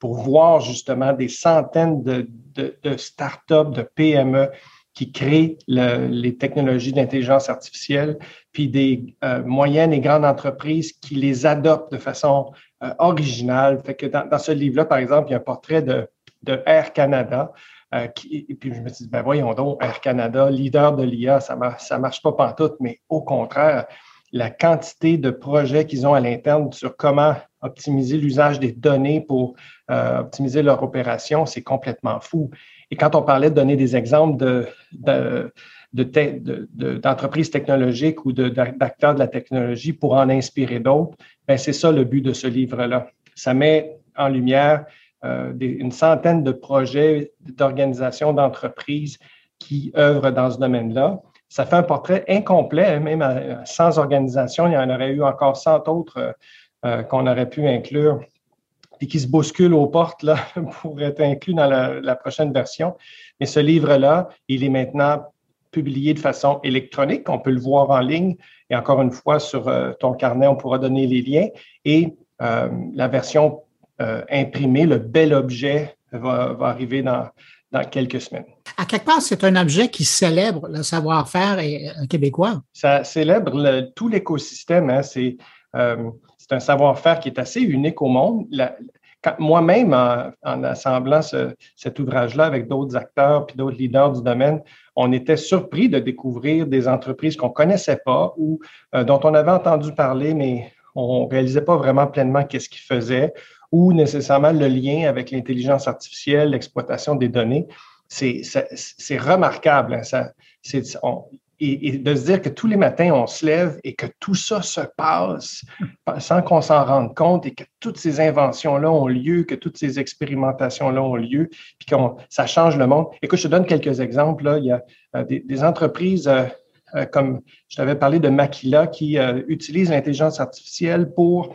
pour voir justement des centaines de, de startups, de PME qui créent les technologies d'intelligence artificielle, puis des euh, moyennes et grandes entreprises qui les adoptent de façon euh, originale. Fait que dans, ce livre-là, par exemple, il y a un portrait de, Air Canada. Euh, et puis je me dis, ben voyons donc, Air Canada, leader de l'IA, ça ne ça marche pas pantoute, mais au contraire, la quantité de projets qu'ils ont à l'interne sur comment optimiser l'usage des données pour optimiser leur opération, c'est complètement fou. Et quand on parlait de donner des exemples de, d'entreprises technologiques ou d'acteurs de, la technologie pour en inspirer d'autres, ben c'est ça le but de ce livre-là. Ça met en lumière euh, une centaine de projets d'organisations, d'entreprises qui œuvrent dans ce domaine-là. Ça fait un portrait incomplet, même sans organisation. Il y en aurait eu encore 100 autres euh, qu'on aurait pu inclure et qui se bouscule aux portes là, pour être inclus dans la, prochaine version. Mais ce livre-là, il est maintenant publié de façon électronique. On peut le voir en ligne. Et encore une fois, sur euh, ton carnet, on pourra donner les liens. Et euh, la version euh, imprimée, le bel objet, va, arriver dans, dans quelques semaines. À quelque part, c'est un objet qui célèbre le savoir-faire québécooi. Ça célèbre tout l'écosystème. Hein. C'est c'est un savoir-faire qui est assez unique au monde. Moi-même, en, assemblant cet ouvrage-là avec d'autres acteurs puis d'autres leaders du domaine, on était surpris de découvrir des entreprises qu'on ne connaissait pas ou euh, dont on avait entendu parler, mais on ne réalisait pas vraiment pleinement qu'est-ce qu'ils faisaient ou nécessairement le lien avec l'intelligence artificielle, l'exploitation des données. C'est remarquable. Hein. Ça, et, de se dire que tous les matins, on se lève et que tout ça se passe sans qu'on s'en rende compte et que toutes ces inventions-là ont lieu, que toutes ces expérimentations-là ont lieu, puis que ça change le monde. Écoute, je te donne quelques exemples. Là. Il y a euh, des, entreprises euh, euh, comme je t'avais parlé de Makila qui utilisent l'intelligence artificielle pour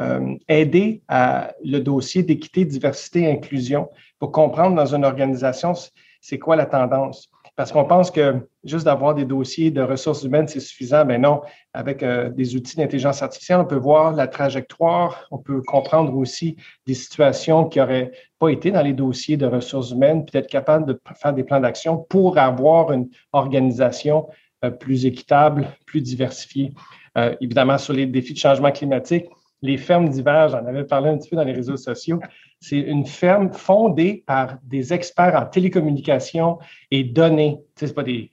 euh, aider à le dossier d'équité, diversité et inclusion pour comprendre dans une organisation c'est quoi la tendance? Parce qu'on pense que juste d'avoir des dossiers de ressources humaines, c'est suffisant. Mais non, avec euh, des outils d'intelligence artificielle, on peut voir la trajectoire, on peut comprendre aussi des situations qui n'auraient pas été dans les dossiers de ressources humaines, puis être capable de faire des plans d'action pour avoir une organisation euh, plus équitable, plus diversifiée. Euh, évidemment, sur les défis de changement climatique, les fermes d'hiver, j'en avais parlé un petit peu dans les réseaux sociaux, c'est une ferme fondée par des experts en télécommunications et données. Ce pas, des,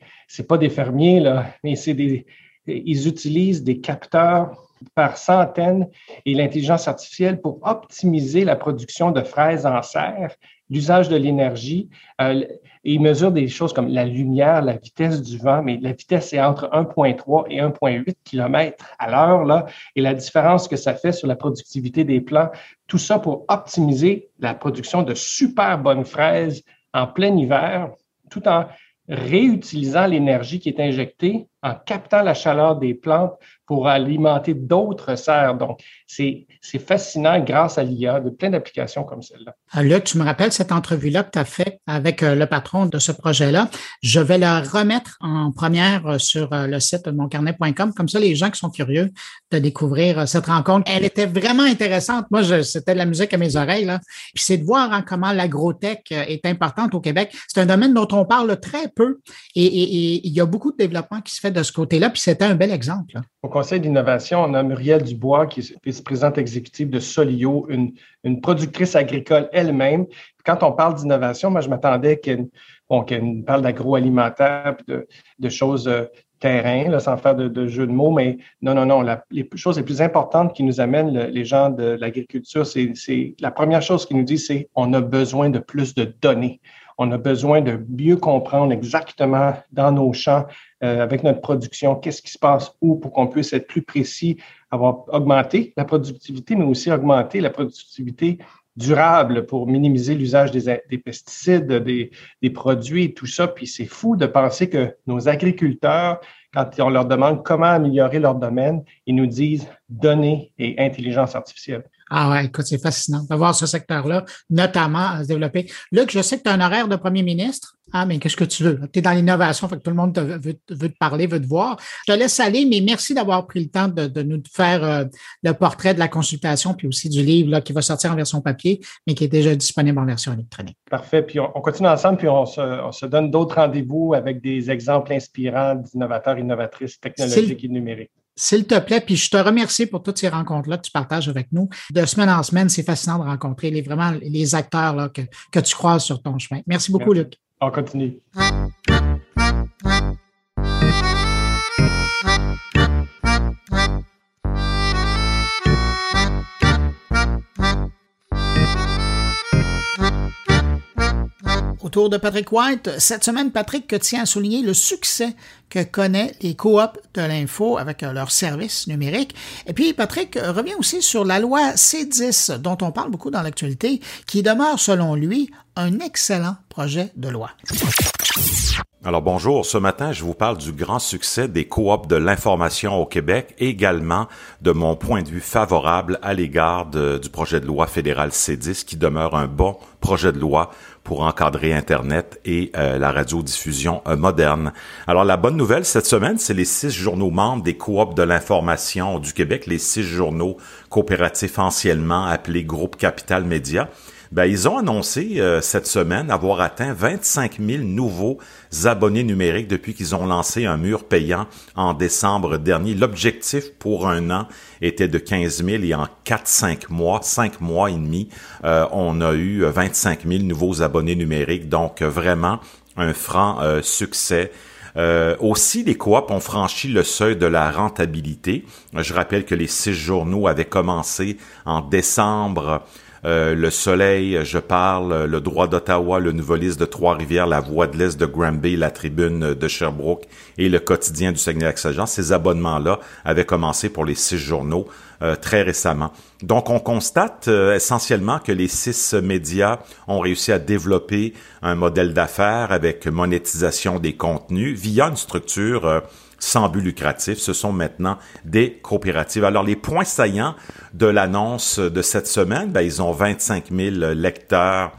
pas des fermiers, mais c'est des, ils utilisent des capteurs par centaines et l'intelligence artificielle pour optimiser la production de fraises en serre, l'usage de l'énergie. Euh, ils mesurent des choses comme la lumière, la vitesse du vent, mais la vitesse est entre 1,3 et 1,8 km à l'heure, là, et la différence que ça fait sur la productivité des plants. Tout ça pour optimiser la production de super bonnes fraises en plein hiver, tout en réutilisant l'énergie qui est injectée, en captant la chaleur des plantes pour alimenter d'autres serres. Donc, c'est fascinant grâce à l'IA de plein d'applications comme celle-là. Ah, Luc, tu me rappelles cette entrevue-là que tu as faite avec euh, le patron de ce projet-là. Je vais la remettre en première euh, sur euh, le site moncarnet.com. Comme ça, les gens qui sont curieux de découvrir cette rencontre, elle était vraiment intéressante. Moi, c'était de la musique à mes oreilles. Là. Puis c'est de voir hein, comment l'agrotech est importante au Québec. C'est un domaine dont on parle très peu et, il y a beaucoup de développement qui se fait de ce côté-là. Puis c'était un bel exemple. Au Conseil d'innovation, on a Muriel Dubois, qui est vice-présidente exécutive de Solio, une, une productrice agricole elle-même. Quand on parle d'innovation, moi, je m'attendais qu'elle bon, parle d'agroalimentaire, de, de choses euh, terrain, sans faire de, jeu de mots, mais non, non, non. les choses les plus importantes qui nous amènent les gens de l'agriculture, c'est la première chose qu'ils nous disent, c'est on a besoin de plus de données. On a besoin de mieux comprendre exactement dans nos champs, euh, avec notre production, qu'est-ce qui se passe où pour qu'on puisse être plus précis, avoir augmenté la productivité, mais aussi augmenter la productivité durable pour minimiser l'usage des, des, pesticides, des, des produits, tout ça. Puis c'est fou de penser que nos agriculteurs, quand on leur demande comment améliorer leur domaine, ils nous disent données et intelligence artificielle. Ah ouais, écoute, c'est fascinant de voir ce secteur-là, notamment à se développer. Luc, je sais que tu as un horaire de premier ministre. Ah, mais qu'est-ce que tu veux? Tu es dans l'innovation, fait que tout le monde te veut, veut, te parler, veut te voir. Je te laisse aller, mais merci d'avoir pris le temps de, de nous faire euh, le portrait de la consultation, puis aussi du livre là, qui va sortir en version papier, mais qui est déjà disponible en version électronique. Parfait. Puis on, continue ensemble, puis on se, on se donne d'autres rendez-vous avec des exemples inspirants d'innovateurs, innovatrices technologiques et numériques. S'il te plaît, puis je te remercie pour toutes ces rencontres-là que tu partages avec nous. De semaine en semaine, c'est fascinant de rencontrer les, vraiment les acteurs là, que, que tu croises sur ton chemin. Merci beaucoup, Luc. On continue. Autour de Patrick White. Cette semaine, Patrick tient à souligner le succès que connaît les coops de l'info avec euh, leurs services numériques. Et puis, Patrick revient aussi sur la loi C10 dont on parle beaucoup dans l'actualité, qui demeure, selon lui, un excellent projet de loi. Alors bonjour, ce matin je vous parle du grand succès des coops de l'information au Québec, également de mon point de vue favorable à l'égard du projet de loi fédéral C10 qui demeure un bon projet de loi pour encadrer Internet et euh, la radiodiffusion euh, moderne. Alors la bonne nouvelle cette semaine, c'est les six journaux membres des coops de l'information du Québec, les six journaux coopératifs anciennement appelés Groupe Capital Média ben, ils ont annoncé euh, cette semaine avoir atteint 25 000 nouveaux abonnés numériques depuis qu'ils ont lancé un mur payant en décembre dernier. L'objectif pour un an était de 15 000 et en 4-5 mois, 5 mois et demi, euh, on a eu 25 000 nouveaux abonnés numériques. Donc vraiment un franc euh, succès. aussi, les coops ont franchi le seuil de la rentabilité. Je rappelle que les six journaux avaient commencé en décembre euh, le Soleil, je parle, Le Droit d'Ottawa, Le Nouveliste de Trois-Rivières, La Voix de l'Est de Granby, La Tribune de Sherbrooke et Le Quotidien du Saguenay-Lac-Saint-Jean. Ces abonnements-là avaient commencé pour les six journaux euh, très récemment. Donc, on constate euh, essentiellement que les six médias ont réussi à développer un modèle d'affaires avec monétisation des contenus via une structure sans but lucratif. Ce sont maintenant des coopératives. Alors, les points saillants de l'annonce de cette semaine, ben, ils ont 25 000 lecteurs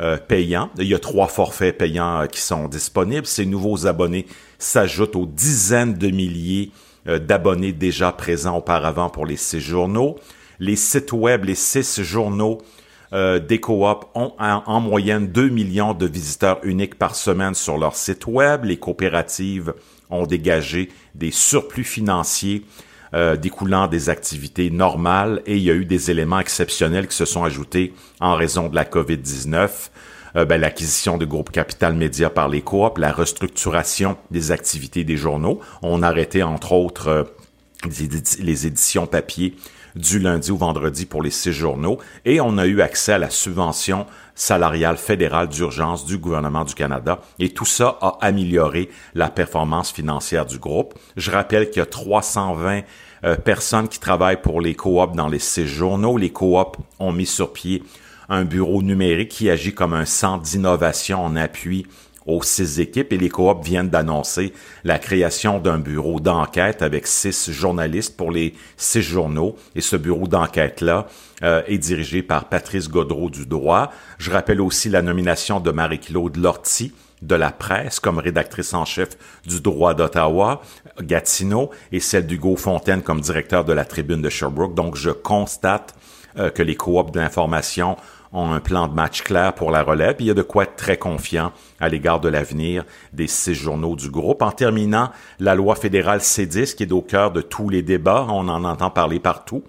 euh, payants. Il y a trois forfaits payants euh, qui sont disponibles. Ces nouveaux abonnés s'ajoutent aux dizaines de milliers euh, d'abonnés déjà présents auparavant pour les six journaux. Les sites web, les six journaux des coops ont en, moyenne 2 millions de visiteurs uniques par semaine sur leur site web. Les coopératives ont dégagé des surplus financiers euh, découlant des activités normales et il y a eu des éléments exceptionnels qui se sont ajoutés en raison de la COVID-19. Euh, ben, l'acquisition de groupe Capital Média par les coops, la restructuration des activités des journaux. On a arrêté, entre autres, euh, les éditions papier du lundi au vendredi pour les six journaux et on a eu accès à la subvention salariale fédérale d'urgence du gouvernement du Canada et tout ça a amélioré la performance financière du groupe. Je rappelle qu'il y a 320 euh, personnes qui travaillent pour les coops dans les six journaux. Les coops ont mis sur pied un bureau numérique qui agit comme un centre d'innovation en appui aux six équipes et les coops viennent d'annoncer la création d'un bureau d'enquête avec six journalistes pour les six journaux et ce bureau d'enquête-là euh, est dirigé par Patrice Godreau du droit. Je rappelle aussi la nomination de Marie-Claude Lortie de la presse comme rédactrice en chef du droit d'Ottawa, Gatineau, et celle d'Hugo Fontaine comme directeur de la tribune de Sherbrooke. Donc, je constate euh, que les coops d'information ont un plan de match clair pour la relève. il y a de quoi être très confiant à l'égard de l'avenir des six journaux du groupe. En terminant, la loi fédérale C10 qui est au cœur de tous les débats, on en entend parler partout.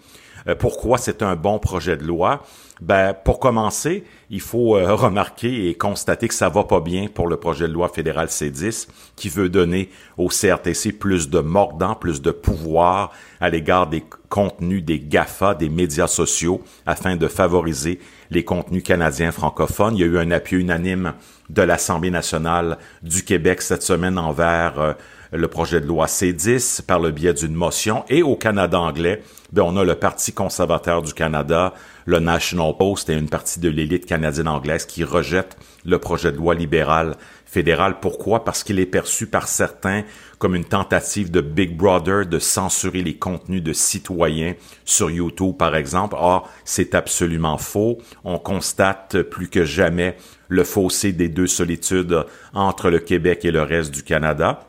Euh, pourquoi c'est un bon projet de loi? Ben, pour commencer, il faut euh, remarquer et constater que ça va pas bien pour le projet de loi fédéral C10 qui veut donner au CRTC plus de mordant, plus de pouvoir à l'égard des contenus des GAFA, des médias sociaux, afin de favoriser les contenus canadiens francophones. Il y a eu un appui unanime de l'Assemblée nationale du Québec cette semaine envers euh, le projet de loi C10 par le biais d'une motion. Et au Canada anglais, ben, on a le Parti conservateur du Canada, le National Post et une partie de l'élite canadienne anglaise qui rejette le projet de loi libéral fédéral. Pourquoi? Parce qu'il est perçu par certains comme une tentative de Big Brother de censurer les contenus de citoyens sur YouTube, par exemple. Or, c'est absolument faux. On constate plus que jamais le fossé des deux solitudes entre le Québec et le reste du Canada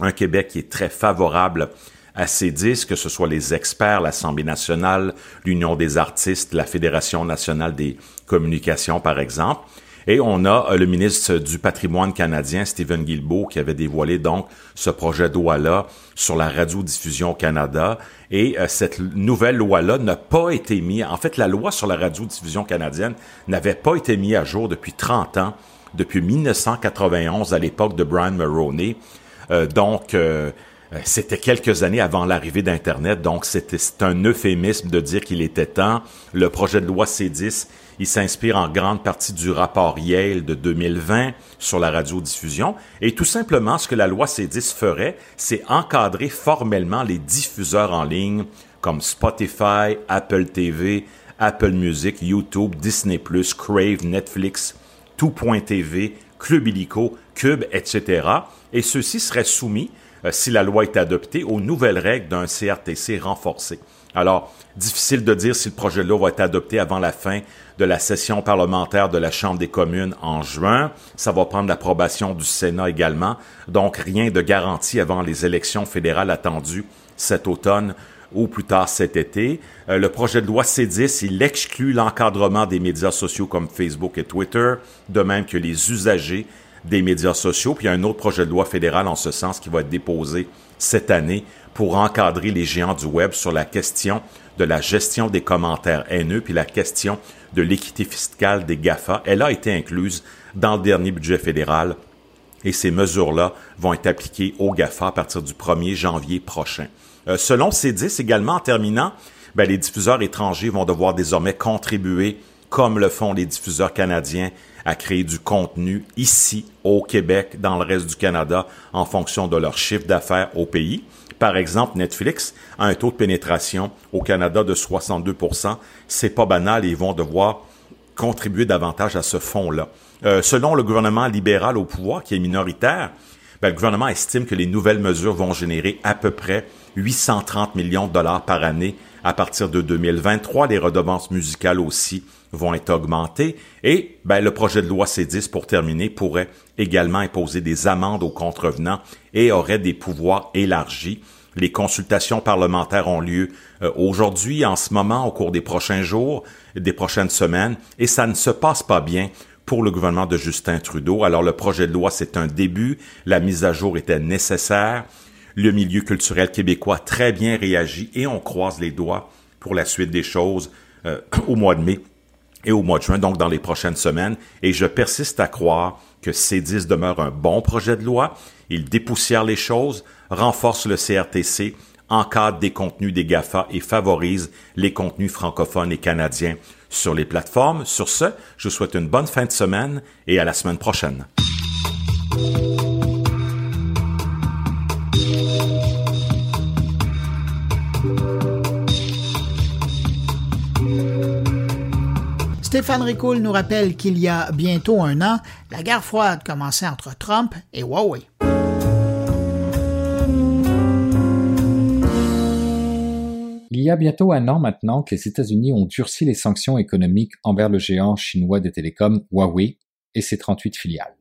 un Québec qui est très favorable à ces disques, que ce soit les experts, l'Assemblée nationale, l'Union des artistes, la Fédération nationale des communications, par exemple. Et on a euh, le ministre du patrimoine canadien, Stephen Guilbeault, qui avait dévoilé donc ce projet de loi-là sur la radiodiffusion au Canada. Et euh, cette nouvelle loi-là n'a pas été mise, en fait, la loi sur la radiodiffusion canadienne n'avait pas été mise à jour depuis 30 ans, depuis 1991, à l'époque de Brian Mulroney. Euh, donc, euh, euh, c'était quelques années avant l'arrivée d'Internet, donc c'était un euphémisme de dire qu'il était temps. Le projet de loi C10, il s'inspire en grande partie du rapport Yale de 2020 sur la radiodiffusion. Et tout simplement, ce que la loi C10 ferait, c'est encadrer formellement les diffuseurs en ligne comme Spotify, Apple TV, Apple Music, YouTube, Disney+, Crave, Netflix, Tout.tv, Club Illico, Cube, etc. Et ceux-ci seraient soumis, euh, si la loi est adoptée, aux nouvelles règles d'un CRTC renforcé. Alors, difficile de dire si le projet de loi va être adopté avant la fin de la session parlementaire de la Chambre des communes en juin. Ça va prendre l'approbation du Sénat également. Donc, rien de garanti avant les élections fédérales attendues cet automne ou plus tard cet été. Euh, le projet de loi C10, il exclut l'encadrement des médias sociaux comme Facebook et Twitter, de même que les usagers des médias sociaux. Puis il y a un autre projet de loi fédéral en ce sens qui va être déposé cette année pour encadrer les géants du web sur la question de la gestion des commentaires haineux, puis la question de l'équité fiscale des GAFA. Elle a été incluse dans le dernier budget fédéral et ces mesures-là vont être appliquées aux GAFA à partir du 1er janvier prochain. Euh, selon C10 également, en terminant, ben, les diffuseurs étrangers vont devoir désormais contribuer, comme le font les diffuseurs canadiens, à créer du contenu ici, au Québec, dans le reste du Canada, en fonction de leur chiffre d'affaires au pays. Par exemple, Netflix a un taux de pénétration au Canada de 62% C'est pas banal et ils vont devoir contribuer davantage à ce fonds-là. Euh, selon le gouvernement libéral au pouvoir, qui est minoritaire, ben, le gouvernement estime que les nouvelles mesures vont générer à peu près 830 millions de dollars par année à partir de 2023. Les redevances musicales aussi vont être augmentées. Et ben, le projet de loi C10, pour terminer, pourrait également imposer des amendes aux contrevenants et aurait des pouvoirs élargis. Les consultations parlementaires ont lieu euh, aujourd'hui, en ce moment, au cours des prochains jours, des prochaines semaines, et ça ne se passe pas bien pour le gouvernement de Justin Trudeau. Alors le projet de loi, c'est un début, la mise à jour était nécessaire, le milieu culturel québécois très bien réagi et on croise les doigts pour la suite des choses euh, au mois de mai et au mois de juin, donc dans les prochaines semaines. Et je persiste à croire que C10 demeure un bon projet de loi. Il dépoussière les choses, renforce le CRTC, encadre des contenus des GAFA et favorise les contenus francophones et canadiens sur les plateformes. Sur ce, je vous souhaite une bonne fin de semaine et à la semaine prochaine. Stéphane Ricoul nous rappelle qu'il y a bientôt un an, la guerre froide commençait entre Trump et Huawei. Il y a bientôt un an maintenant que les États-Unis ont durci les sanctions économiques envers le géant chinois des télécoms Huawei et ses 38 filiales.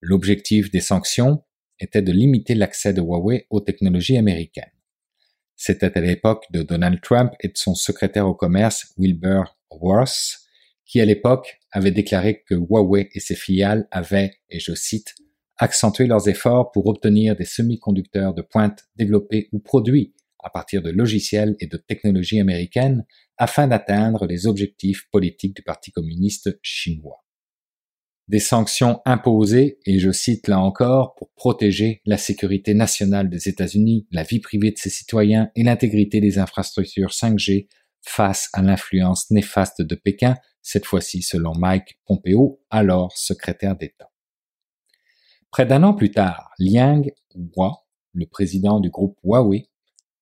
L'objectif des sanctions était de limiter l'accès de Huawei aux technologies américaines. C'était à l'époque de Donald Trump et de son secrétaire au commerce Wilbur Ross, qui à l'époque avait déclaré que Huawei et ses filiales avaient, et je cite, accentué leurs efforts pour obtenir des semi-conducteurs de pointe développés ou produits à partir de logiciels et de technologies américaines afin d'atteindre les objectifs politiques du Parti communiste chinois. Des sanctions imposées, et je cite là encore, pour protéger la sécurité nationale des États-Unis, la vie privée de ses citoyens et l'intégrité des infrastructures 5G face à l'influence néfaste de Pékin, cette fois-ci selon Mike Pompeo, alors secrétaire d'État. Près d'un an plus tard, Liang Hua, le président du groupe Huawei,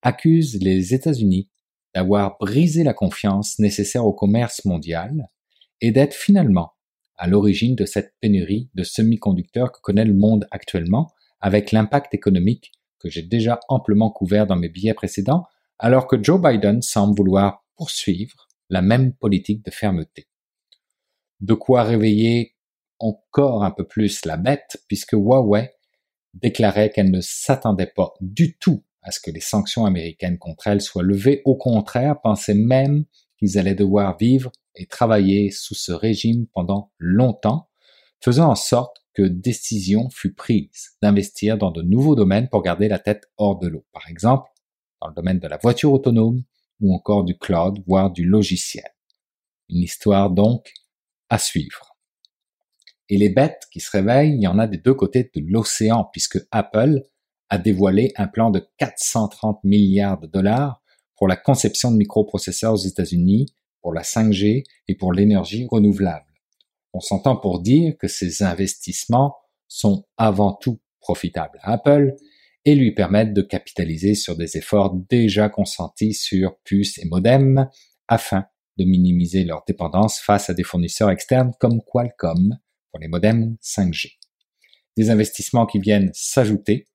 accuse les États-Unis d'avoir brisé la confiance nécessaire au commerce mondial et d'être finalement à l'origine de cette pénurie de semi-conducteurs que connaît le monde actuellement, avec l'impact économique que j'ai déjà amplement couvert dans mes billets précédents, alors que Joe Biden semble vouloir poursuivre la même politique de fermeté. De quoi réveiller encore un peu plus la bête, puisque Huawei déclarait qu'elle ne s'attendait pas du tout à ce que les sanctions américaines contre elle soient levées. Au contraire, pensaient même qu'ils allaient devoir vivre et travailler sous ce régime pendant longtemps, faisant en sorte que décision fut prise d'investir dans de nouveaux domaines pour garder la tête hors de l'eau. Par exemple, dans le domaine de la voiture autonome ou encore du cloud, voire du logiciel. Une histoire donc à suivre. Et les bêtes qui se réveillent, il y en a des deux côtés de l'océan, puisque Apple a dévoilé un plan de 430 milliards de dollars pour la conception de microprocesseurs aux États-Unis, pour la 5G et pour l'énergie renouvelable. On s'entend pour dire que ces investissements sont avant tout profitables à Apple et lui permettent de capitaliser sur des efforts déjà consentis sur puces et modems afin de minimiser leur dépendance face à des fournisseurs externes comme Qualcomm pour les modems 5G. Des investissements qui viennent s'ajouter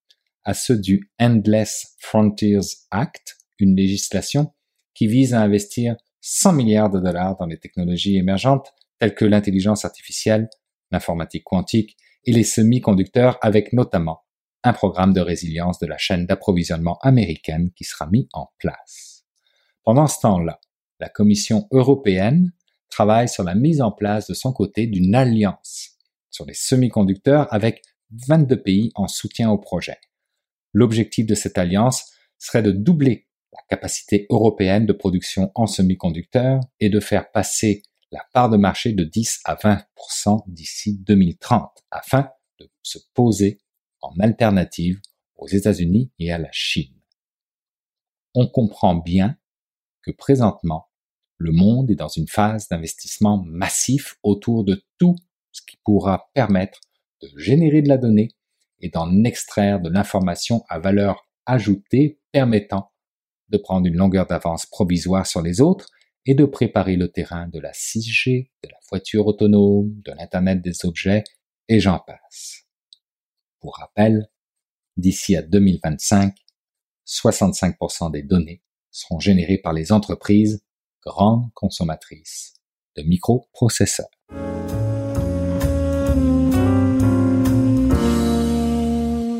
à ceux du Endless Frontiers Act, une législation qui vise à investir 100 milliards de dollars dans les technologies émergentes telles que l'intelligence artificielle, l'informatique quantique et les semi-conducteurs avec notamment un programme de résilience de la chaîne d'approvisionnement américaine qui sera mis en place. Pendant ce temps-là, la Commission européenne travaille sur la mise en place de son côté d'une alliance sur les semi-conducteurs avec 22 pays en soutien au projet. L'objectif de cette alliance serait de doubler la capacité européenne de production en semi-conducteurs et de faire passer la part de marché de 10 à 20% d'ici 2030 afin de se poser en alternative aux États-Unis et à la Chine. On comprend bien que présentement, le monde est dans une phase d'investissement massif autour de tout ce qui pourra permettre de générer de la donnée et d'en extraire de l'information à valeur ajoutée permettant de prendre une longueur d'avance provisoire sur les autres et de préparer le terrain de la 6G, de la voiture autonome, de l'Internet des objets, et j'en passe. Pour rappel, D'ici à 2025, 65% des données seront générées par les entreprises grandes consommatrices de microprocesseurs.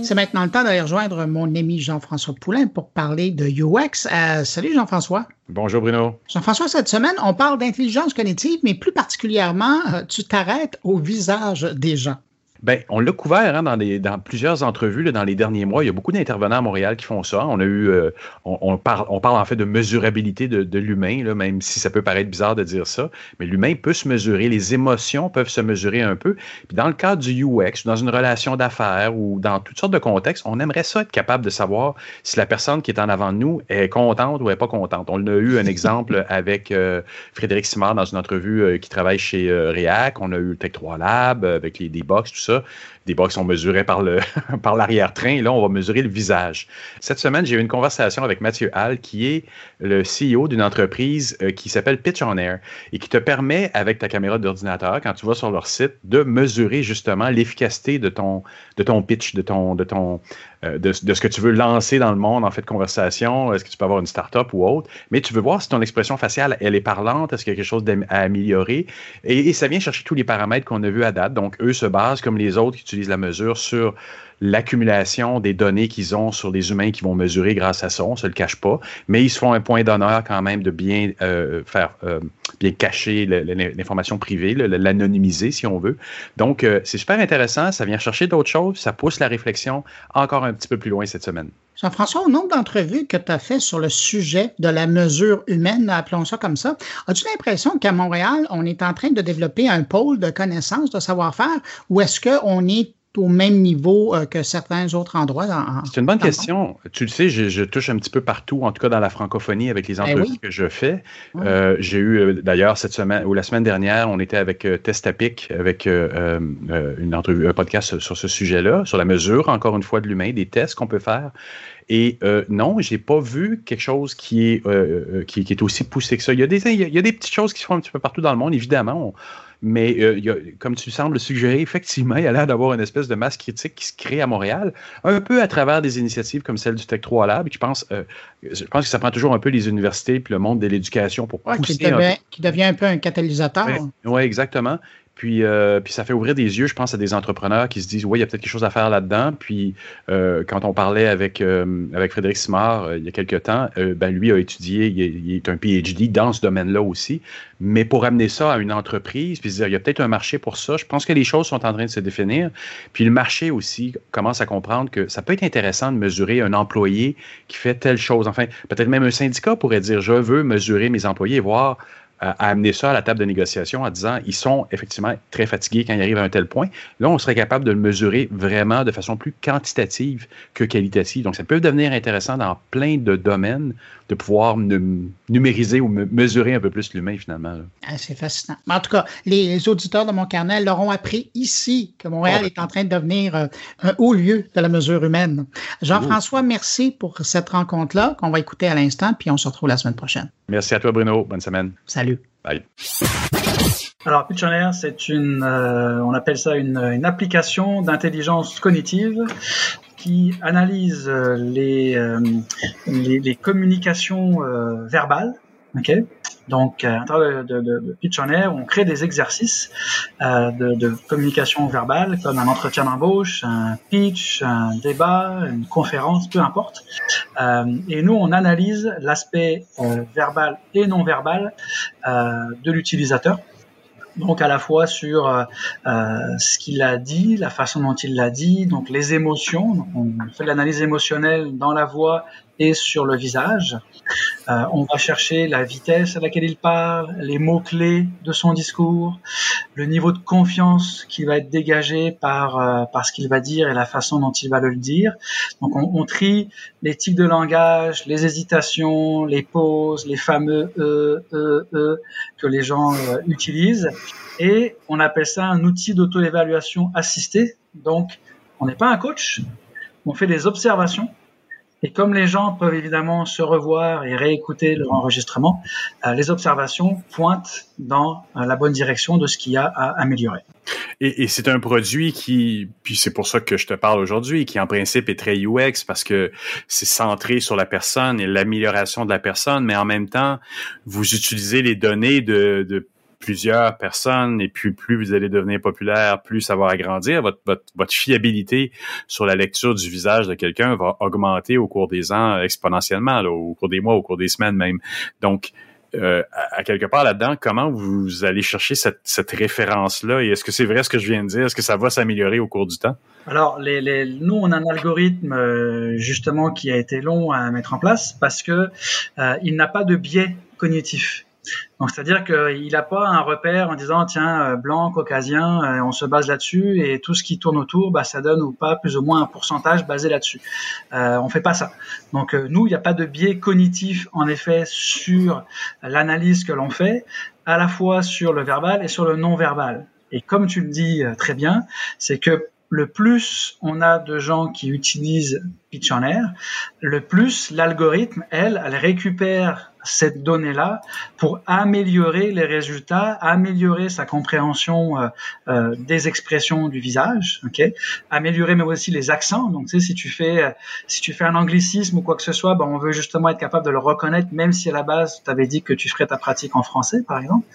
C'est maintenant le temps d'aller rejoindre mon ami Jean-François Poulain pour parler de UX. Euh, salut Jean-François. Bonjour Bruno. Jean-François, cette semaine, on parle d'intelligence cognitive, mais plus particulièrement, euh, tu t'arrêtes au visage des gens. Bien, on l'a couvert hein, dans, dans, plusieurs entrevues là, dans les derniers mois. Il y a beaucoup d'intervenants à Montréal qui font ça. On a eu, euh, on, parle, on parle en fait de mesurabilité de, de l'humain, même si ça peut paraître bizarre de dire ça. Mais l'humain peut se mesurer, les émotions peuvent se mesurer un peu. Puis dans le cadre du UX, dans une relation d'affaires ou dans toutes sortes de contextes, on aimerait ça être capable de savoir si la personne qui est en avant de nous est contente ou est pas contente. On a eu un exemple avec euh, Frédéric Simard dans une entrevue euh, qui travaille chez React. On a eu le Tech 3 Lab avec les D-Box, tout ça ça des box sont mesurés par le par l'arrière-train. Là, on va mesurer le visage. Cette semaine, j'ai eu une conversation avec Mathieu Hall, qui est le CEO d'une entreprise euh, qui s'appelle Pitch on Air et qui te permet, avec ta caméra d'ordinateur, quand tu vas sur leur site, de mesurer justement l'efficacité de ton, de ton pitch, de ton, de ton, euh, de, ce que tu veux lancer dans le monde en fait de conversation. Est-ce que tu peux avoir une start-up ou autre? Mais tu veux voir si ton expression faciale, elle est parlante, est-ce qu'il y a quelque chose à améliorer? Et, et, ça vient chercher tous les paramètres qu'on a vus à date. Donc, eux se basent, comme les autres qui utilisent la mesure, sur l'accumulation des données qu'ils ont sur les humains qui vont mesurer grâce à ça, on se le cache pas, mais ils se font un point d'honneur quand même de bien euh, faire, euh, bien cacher l'information privée, l'anonymiser si on veut. Donc, euh, c'est super intéressant, ça vient chercher d'autres choses, ça pousse la réflexion encore un petit peu plus loin cette semaine. Jean-François, au nombre d'entrevues que tu as fait sur le sujet de la mesure humaine, appelons ça comme ça, as-tu l'impression qu'à Montréal, on est en train de développer un pôle de connaissances, de savoir-faire, ou est-ce qu'on est au même niveau euh, que certains autres endroits. C'est une bonne question. Tu le sais, je, touche un petit peu partout, en tout cas dans la francophonie avec les ben entrevues que je fais. Euh, j'ai eu euh, d'ailleurs cette semaine ou la semaine dernière, on était avec Testapic, avec une entrevue, un podcast sur ce sujet-là, sur la mesure, encore une fois, de l'humain, des tests qu'on peut faire. Et non, j'ai pas vu quelque chose qui est, qui, est aussi poussé que ça. Il y, a des, il y a des petites choses qui se font un petit peu partout dans le monde, évidemment. Mais euh, comme tu sembles suggérer, effectivement, il y a l'air d'avoir une espèce de masse critique qui se crée à Montréal, un peu à travers des initiatives comme celle du Tech 3 Lab. je pense, euh, je pense que ça prend toujours un peu les universités et le monde de l'éducation pour pousser. Qui devient, un peu. qui devient un peu un catalyseur. Oui, exactement. Puis, euh, puis ça fait ouvrir des yeux, je pense, à des entrepreneurs qui se disent, oui, il y a peut-être quelque chose à faire là-dedans. Puis euh, quand on parlait avec, euh, Frédéric Simard il y a quelques temps, ben, lui a étudié, il est, un PhD dans ce domaine-là aussi. Mais pour amener ça à une entreprise, puis se dire, il y a peut-être un marché pour ça, je pense que les choses sont en train de se définir. Puis le marché aussi commence à comprendre que ça peut être intéressant de mesurer un employé qui fait telle chose. Enfin, peut-être même un syndicat pourrait dire, je veux mesurer mes employés et voir à, amener ça à la table de négociation en disant ils sont effectivement très fatigués quand ils arrivent à un tel point. Là, on serait capable de le mesurer vraiment de façon plus quantitative que qualitative. Donc, ça peut devenir intéressant dans plein de domaines de pouvoir numériser ou mesurer un peu plus l'humain finalement. Ah, c'est fascinant. en tout cas, les auditeurs de mon carnet l'auront appris ici que Montréal est en train de devenir euh, un haut lieu de la mesure humaine. Jean-François, merci pour cette rencontre-là qu'on va écouter à l'instant, puis on se retrouve la semaine prochaine. Merci à toi, Bruno. Bonne semaine. Salut. Bye. Alors, Pitchoner, c'est une, euh, on appelle ça une, une application d'intelligence cognitive qui analyse euh, les, euh, les, les, communications verbales. Ok donc, à l'intérieur de, de, de, Pitch on crée des exercices euh, de, de, communication verbale, comme un entretien d'embauche, un pitch, un débat, une conférence, peu importe. Euh, et nous, on analyse l'aspect euh, verbal et non verbal euh, de l'utilisateur donc à la fois sur euh, euh, ce qu'il a dit, la façon dont il l'a dit, donc les émotions. on fait l'analyse émotionnelle dans la voix et sur le visage. Euh, on va chercher la vitesse à laquelle il parle, les mots-clés de son discours, le niveau de confiance qui va être dégagé par, euh, par ce qu'il va dire et la façon dont il va le dire. Donc on, trie les tics de langage, les hésitations, les pauses, les fameux e, e, e que les gens euh, utilisent. Et on appelle ça un outil d'auto-évaluation assistée. Donc on n'est pas un coach, on fait des observations Et comme les gens peuvent évidemment se revoir et réécouter leur enregistrement, euh, les observations pointent dans euh, la bonne direction de ce qu'il y a à améliorer. Et, c'est un produit qui, puis c'est pour ça que je te parle aujourd'hui, qui en principe est très UX parce que c'est centré sur la personne et l'amélioration de la personne, mais en même temps, vous utilisez les données de, de plusieurs personnes et puis plus vous allez devenir populaire, plus ça va agrandir. Votre, fiabilité sur la lecture du visage de quelqu'un va augmenter au cours des ans exponentiellement, là, au cours des mois, au cours des semaines même. Donc, euh, à, quelque part là-dedans, comment vous allez chercher cette, cette référence-là? Et est-ce que c'est vrai ce que je viens de dire? Est-ce que ça va s'améliorer au cours du temps? Alors, les, les, nous, on a un algorithme euh, justement qui a été long à mettre en place parce que euh, il n'a pas de biais cognitif. Donc, c'est-à-dire qu'il n'a pas un repère en disant, tiens, euh, blanc, caucasien, euh, on se base là-dessus et tout ce qui tourne autour, bah, ça donne ou pas plus ou moins un pourcentage basé là-dessus. Euh, on fait pas ça. Donc, euh, nous, il n'y a pas de biais cognitif, en effet, sur l'analyse que l'on fait, à la fois sur le verbal et sur le non-verbal. Et comme tu le dis très bien, c'est que le plus on a de gens qui utilisent Pitch en Air, le plus l'algorithme, elle, elle récupère cette donnée-là pour améliorer les résultats, améliorer sa compréhension euh, euh, des expressions du visage, ok, améliorer mais aussi les accents. Donc, tu sais, si tu fais si tu fais un anglicisme ou quoi que ce soit, ben, on veut justement être capable de le reconnaître, même si à la base tu avais dit que tu ferais ta pratique en français, par exemple.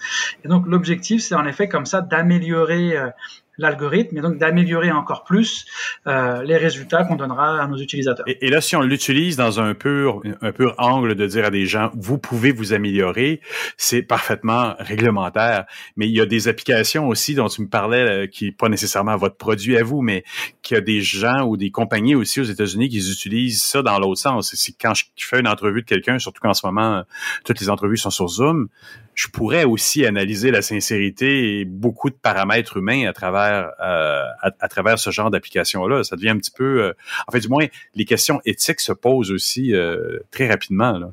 Et donc, l'objectif, c'est en effet comme ça d'améliorer euh, l'algorithme et donc d'améliorer encore plus euh, les résultats qu'on donnera à nos utilisateurs. Et, là, si on l'utilise dans un pur, un pur angle de dire à des gens, vous pouvez vous améliorer, c'est parfaitement réglementaire. Mais il y a des applications aussi dont tu me parlais, euh, qui pas nécessairement votre produit à vous, mais qu'il y a des gens ou des compagnies aussi aux États-Unis qui utilisent ça dans l'autre sens. C'est quand je fais une entrevue de quelqu'un, surtout qu'en ce moment, toutes les entrevues sont sur Zoom, je pourrais aussi analyser la sincérité et beaucoup de paramètres humains à travers euh, à, travers ce genre d'application-là. Ça devient un petit peu, euh, en du moins, les questions éthiques se posent aussi euh, très rapidement. Là.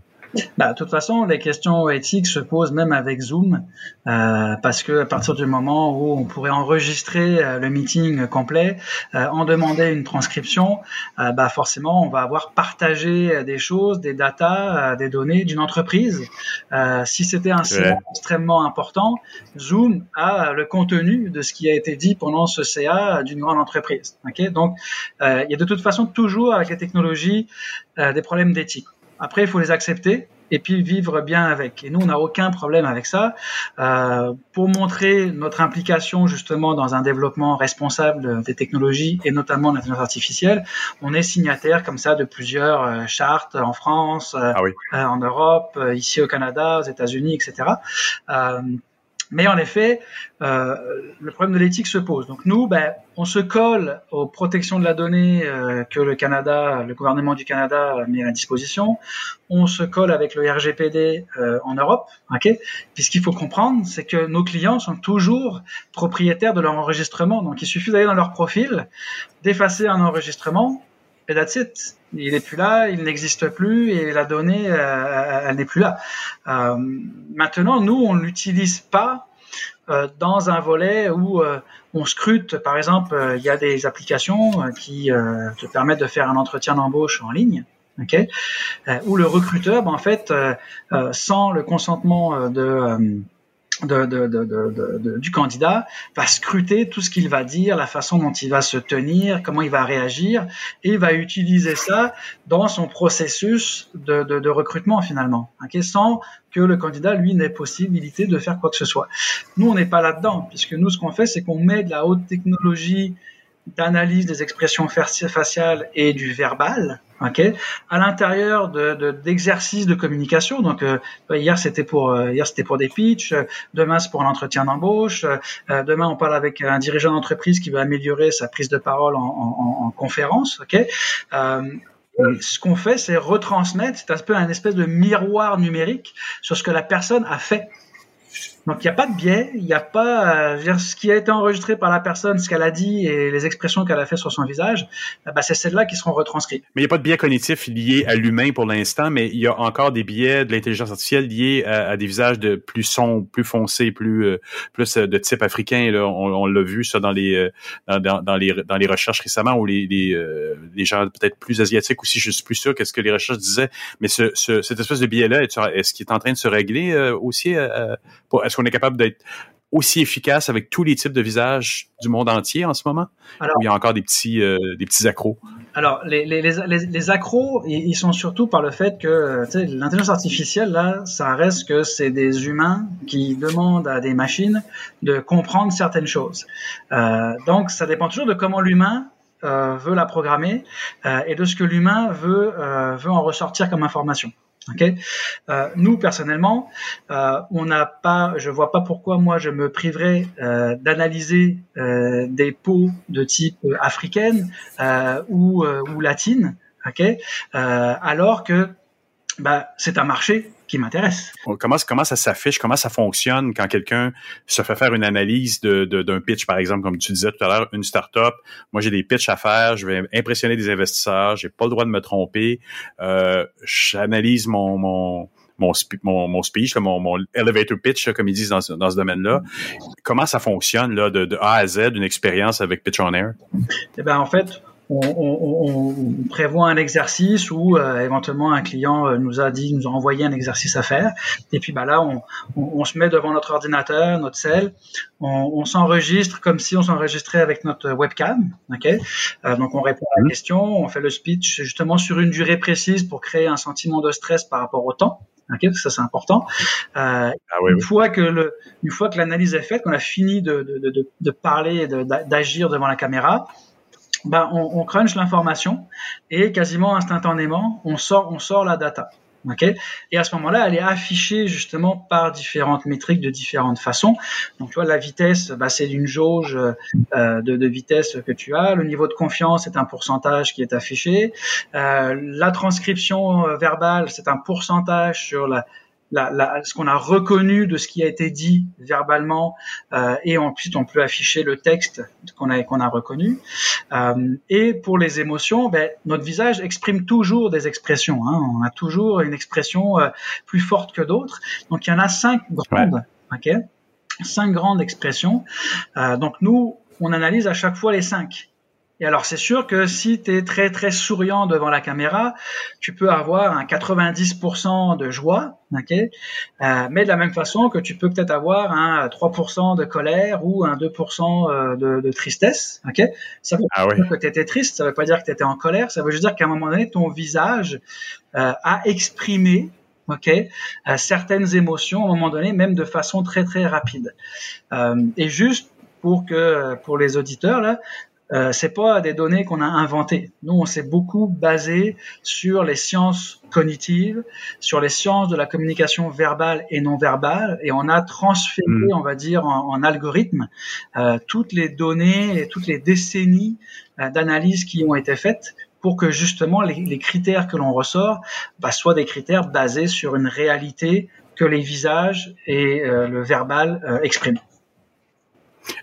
Bah, de toute façon, les questions éthiques se posent même avec Zoom, euh, parce que à partir du moment où on pourrait enregistrer euh, le meeting complet, euh, en demander une transcription, euh, bah forcément, on va avoir partagé des choses, des datas, euh, des données d'une entreprise. Euh, si c'était un CA extrêmement important, Zoom a le contenu de ce qui a été dit pendant ce CA d'une grande entreprise. Okay Donc, il y a de toute façon toujours avec les technologies des problèmes d'éthique. Après, il faut les accepter et puis vivre bien avec. Et nous, on n'a aucun problème avec ça. Euh, pour montrer notre implication justement dans un développement responsable des technologies et notamment de l'intelligence artificielle, on est signataire comme ça de plusieurs euh, chartes en France, euh, ah oui. en Europe, ici au Canada, aux États-Unis, etc. Mais en effet, euh, le problème de l'éthique se pose. Donc nous, ben, on se colle aux protections de la donnée euh, que le Canada, le gouvernement du Canada met à disposition. On se colle avec le RGPD euh, en Europe, ok? Puis ce qu'il faut comprendre, c'est que nos clients sont toujours propriétaires de leur enregistrement. Donc il suffit d'aller dans leur profil, d'effacer un enregistrement, et that's it. Il n'est plus là, il n'existe plus et la donnée, euh, elle n'est plus là. Euh, maintenant, nous, on ne l'utilise pas euh, dans un volet où euh, on scrute. Par exemple, il y a des applications qui te permettent de faire un entretien d'embauche en ligne. Okay où le recruteur, ben, en fait, sans le consentement de de, de, de, du candidat va scruter tout ce qu'il va dire, la façon dont il va se tenir, comment il va réagir, et va utiliser ça dans son processus de, recrutement finalement, okay, sans que le candidat, lui, n'ait possibilité de faire quoi que ce soit. Nous, on n'est pas là-dedans, puisque nous, ce qu'on fait, c'est qu'on met de la haute technologie d'analyse des expressions faciales et du verbal, ok, à l'intérieur de d'exercices de, communication. Donc euh, hier c'était pour euh, hier c'était pour des pitchs, euh, demain c'est pour un entretien d'embauche, demain on parle avec un dirigeant d'entreprise qui va améliorer sa prise de parole en, en, en conférence, ok. Ce qu'on fait, c'est retransmettre, c'est un peu un espèce de miroir numérique sur ce que la personne a fait Donc il n'y a pas de biais, il n'y a pas euh, ce qui a été enregistré par la personne, ce qu'elle a dit et les expressions qu'elle a fait sur son visage, euh, bah, c'est celles-là qui seront retranscrites. Mais il n'y a pas de biais cognitif lié à l'humain pour l'instant, mais il y a encore des biais de l'intelligence artificielle liés à, des visages de plus sombres, plus foncés, plus euh, plus de type africain. Là. On, l'a vu ça dans les dans, dans, les dans les recherches récemment où les les, les gens peut-être plus asiatiques aussi, je suis plus sûr qu'est-ce que les recherches disaient, mais ce, ce, cette espèce de biais-là, est-ce qu'il est en train de se régler aussi pour, est-ce qu'on est capable d'être aussi efficace avec tous les types de visages du monde entier en ce moment? ou il y a encore des petits, euh, des petits accros? Alors, les, les, les, les accros, ils sont surtout par le fait que l'intelligence artificielle, là, ça reste que c'est des humains qui demandent à des machines de comprendre certaines choses. Euh, donc, ça dépend toujours de comment l'humain euh, veut la programmer euh, et de ce que l'humain veut, veut en ressortir comme information. Okay euh, nous personnellement, euh, on n'a pas, je vois pas pourquoi moi je me priverais euh, d'analyser euh, des peaux de type africaine ou, ou latine, ok, alors que bah, c'est un marché qui m'intéresse. Comment, comment ça s'affiche, comment ça fonctionne quand quelqu'un se fait faire une analyse d'un de, pitch, par exemple, comme tu disais tout à l'heure, une startup. Moi, j'ai des pitchs à faire, je vais impressionner des investisseurs, j'ai pas le droit de me tromper. Euh, J'analyse mon, mon mon, mon, mon speech, mon, mon elevator pitch, comme ils disent dans, dans ce domaine-là. Comment ça fonctionne là, de, de A à Z, une expérience avec Pitch on Air? Eh ben, en fait, on, on, on, prévoit un exercice où euh, éventuellement un client euh, nous a dit, nous a envoyé un exercice à faire, et puis bah là on, on se met devant notre ordinateur, notre cell, on, s'enregistre comme si on s'enregistrait avec notre webcam, ok? Euh, Donc on répond à la mhm. question, on fait le speech justement sur une durée précise pour créer un sentiment de stress par rapport au temps. Okay, ça c'est important. Euh, ah une fois que le, une fois que l'analyse est faite, qu'on a fini de, de, de, de parler et d'agir devant la caméra, ben, on, on crunch l'information et quasiment instantanément, on sort, on sort la data. Okay et à ce moment-là, elle est affichée justement par différentes métriques de différentes façons. Donc, tu vois, la vitesse, bah, c'est une jauge euh, de, de, vitesse que tu as. Le niveau de confiance, c'est un pourcentage qui est affiché. Euh, la transcription euh, verbale, c'est un pourcentage sur la, ce qu'on a reconnu de ce qui a été dit verbalement euh, et ensuite on peut afficher le texte qu'on a qu'on a reconnu. Euh, et pour les émotions ben, notre visage exprime toujours des expressions hein. on a toujours une expression euh, plus forte que d'autres. Donc il y en a cinq grandes ok? Cinq grandes expressions. Donc nous on analyse à chaque fois les cinq et alors c'est sûr que si tu es très très souriant devant la caméra, tu peux avoir un 90% de joie, ok? Euh, mais de la même façon que tu peux peut-être avoir un 3% de colère ou un 2% euh, de, de, tristesse, ok? Ça veut ah dire que tu étais triste, ça veut pas dire que tu étais en colère, ça veut juste dire qu'à un moment donné, ton visage euh, a exprimé ok, euh, certaines émotions à un moment donné, même de façon très très rapide. Euh, et juste pour que pour les auditeurs là, euh, c'est pas des données qu'on a inventées. Nous, on s'est beaucoup basé sur les sciences cognitives, sur les sciences de la communication verbale et non verbale, et on a transféré, hmm. on va dire, en, algorithme, euh, toutes les données et toutes les décennies euh, d'analyse qui ont été faites pour que justement les, critères que l'on ressort bah, soient des critères basés sur une réalité que les visages et euh, le verbal expriment.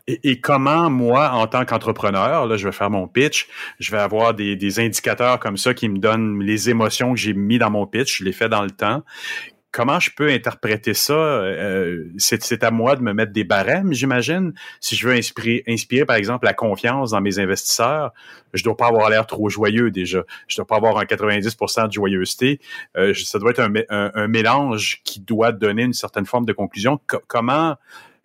Et, comment, moi, en tant qu'entrepreneur, là, je vais faire mon pitch, je vais avoir des, indicateurs comme ça qui me donnent les émotions que j'ai mis dans mon pitch, je les fais dans le temps comment je peux interpréter ça? Euh, c'est à moi de me mettre des barèmes, j'imagine. Si je veux inspirer, inspirer, par exemple, la confiance dans mes investisseurs, je dois pas avoir l'air trop joyeux déjà. Je dois pas avoir un 90% de joyeuseté. Euh, ça doit être un, mélange qui doit donner une certaine forme de conclusion. comment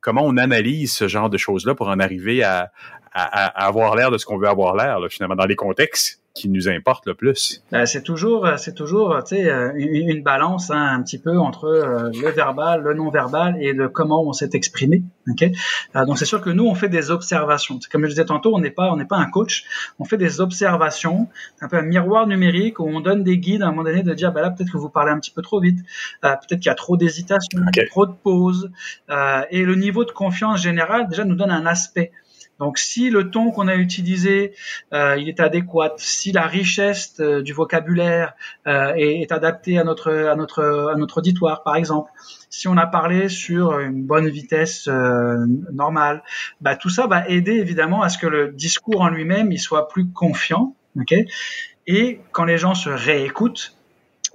comment on analyse ce genre de choses-là pour en arriver à, avoir l'air de ce qu'on veut avoir l'air, finalement, dans les contextes qui nous importent le plus. Ben, c'est toujours, c'est toujours, tu sais, euh, une, balance hein, un petit peu entre euh, le verbal, le non verbal et de comment on s'est exprimé. Euh, donc c'est sûr que nous on fait des observations. Comme je disais tantôt, on n'est pas, on n'est pas un coach. On fait des observations, un peu un miroir numérique où on donne des guides à un moment donné de dire, bah là peut-être que vous parlez un petit peu trop vite, peut-être qu'il y a trop d'hésitation, trop de pauses, et le niveau de confiance générale déjà nous donne un aspect. Donc, si le ton qu'on a utilisé, euh, il est adéquat, si la richesse euh, du vocabulaire euh, est, est, adaptée à notre à notre à notre auditoire, par exemple, si on a parlé sur une bonne vitesse euh, normale, bah, tout ça va aider évidemment à ce que le discours en lui-même il soit plus confiant, ok? Et quand les gens se réécoutent,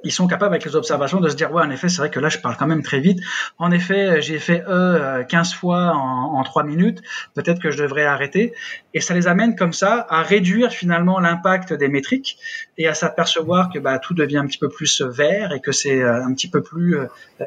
ils sont capables avec les observations de se dire ouais en effet c'est vrai que là je parle quand même très vite. En effet j'ai fait e 15 fois en, en 3 minutes. Peut-être que je devrais arrêter. Et ça les amène comme ça à réduire finalement l'impact des métriques et à s'apercevoir que bah, tout devient un petit peu plus vert et que c'est euh, un petit peu plus euh,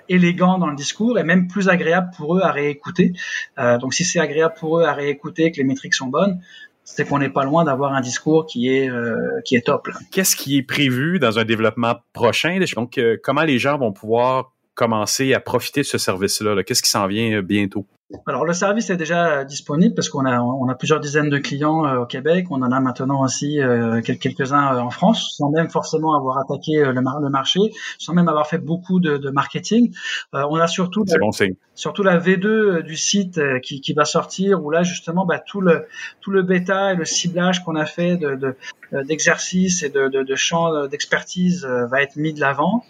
élégant dans le discours et même plus agréable pour eux à réécouter. Euh, donc si c'est agréable pour eux à réécouter que les métriques sont bonnes c'est qu'on n'est pas loin d'avoir un discours qui est euh, qui est top. Qu'est-ce qui est prévu dans un développement prochain? Donc, euh, comment les gens vont pouvoir commencer à profiter de ce service-là -là, Qu'est-ce qui s'en vient bientôt? Alors le service est déjà disponible parce qu'on a on a plusieurs dizaines de clients euh, au Québec, on en a maintenant aussi euh, quelques-uns euh, en France, sans même forcément avoir attaqué le, le, marché, sans même avoir fait beaucoup de, de marketing. on a surtout la, bon surtout la V2 du site qui, qui, va sortir où là justement bah, tout le tout le bêta et le ciblage qu'on a fait de, de d'exercices et de, de, de champs d'expertise va être mis de l'avant.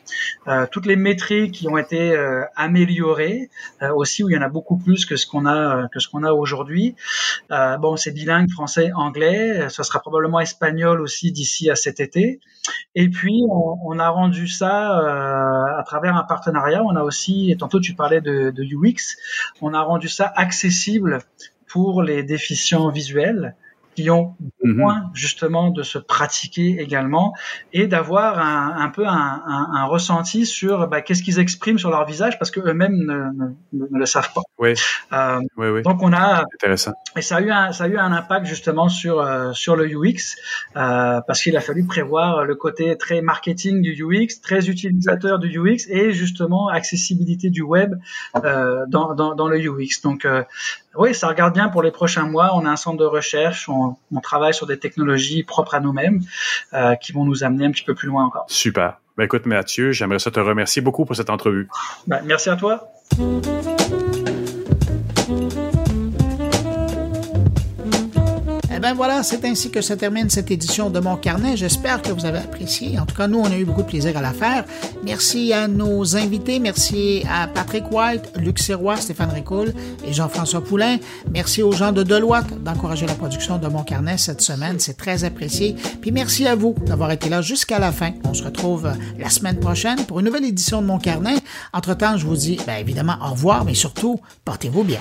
toutes les métriques qui ont été améliorées aussi où il y en a beaucoup plus que ce qu'on a que ce qu'on a aujourd'hui. Euh, bon, c'est bilingue français anglais, ça sera probablement espagnol aussi d'ici à cet été. Et puis on, a rendu ça euh, à travers un partenariat. On a aussi, et tantôt tu parlais de UX, on a rendu ça accessible pour les déficients visuels qui ont besoin mhm. justement de se pratiquer également et d'avoir un, un, peu un, un, un ressenti sur bah, qu'est-ce qu'ils expriment sur leur visage parce que eux-mêmes ne, ne, ne, le savent pas. Oui. Euh, oui, oui. Donc on a intéressant et ça a eu un ça a eu un impact justement sur euh, sur le UX euh, parce qu'il a fallu prévoir le côté très marketing du UX, très utilisateur du UX et justement accessibilité du web euh, dans, dans, dans le UX. Donc euh, oui, ça regarde bien pour les prochains mois. On a un centre de recherche, on, on travaille sur des technologies propres à nous-mêmes euh, qui vont nous amener un petit peu plus loin encore. Super. Ben, écoute, Mathieu, j'aimerais ça te remercier beaucoup pour cette entrevue. Ben, merci à toi. Ben voilà, c'est ainsi que se termine cette édition de Mon Carnet. J'espère que vous avez apprécié. En tout cas, nous, on a eu beaucoup de plaisir à la faire. Merci à nos invités. Merci à Patrick White, Luc Sirois, Stéphane Ricoul et Jean-François Poulain. Merci aux gens de Deloitte d'encourager la production de Mon Carnet cette semaine. C'est très apprécié. Puis merci à vous d'avoir été là jusqu'à la fin. On se retrouve la semaine prochaine pour une nouvelle édition de Mon Carnet. Entre-temps, je vous dis, bien évidemment, au revoir, mais surtout, portez-vous bien.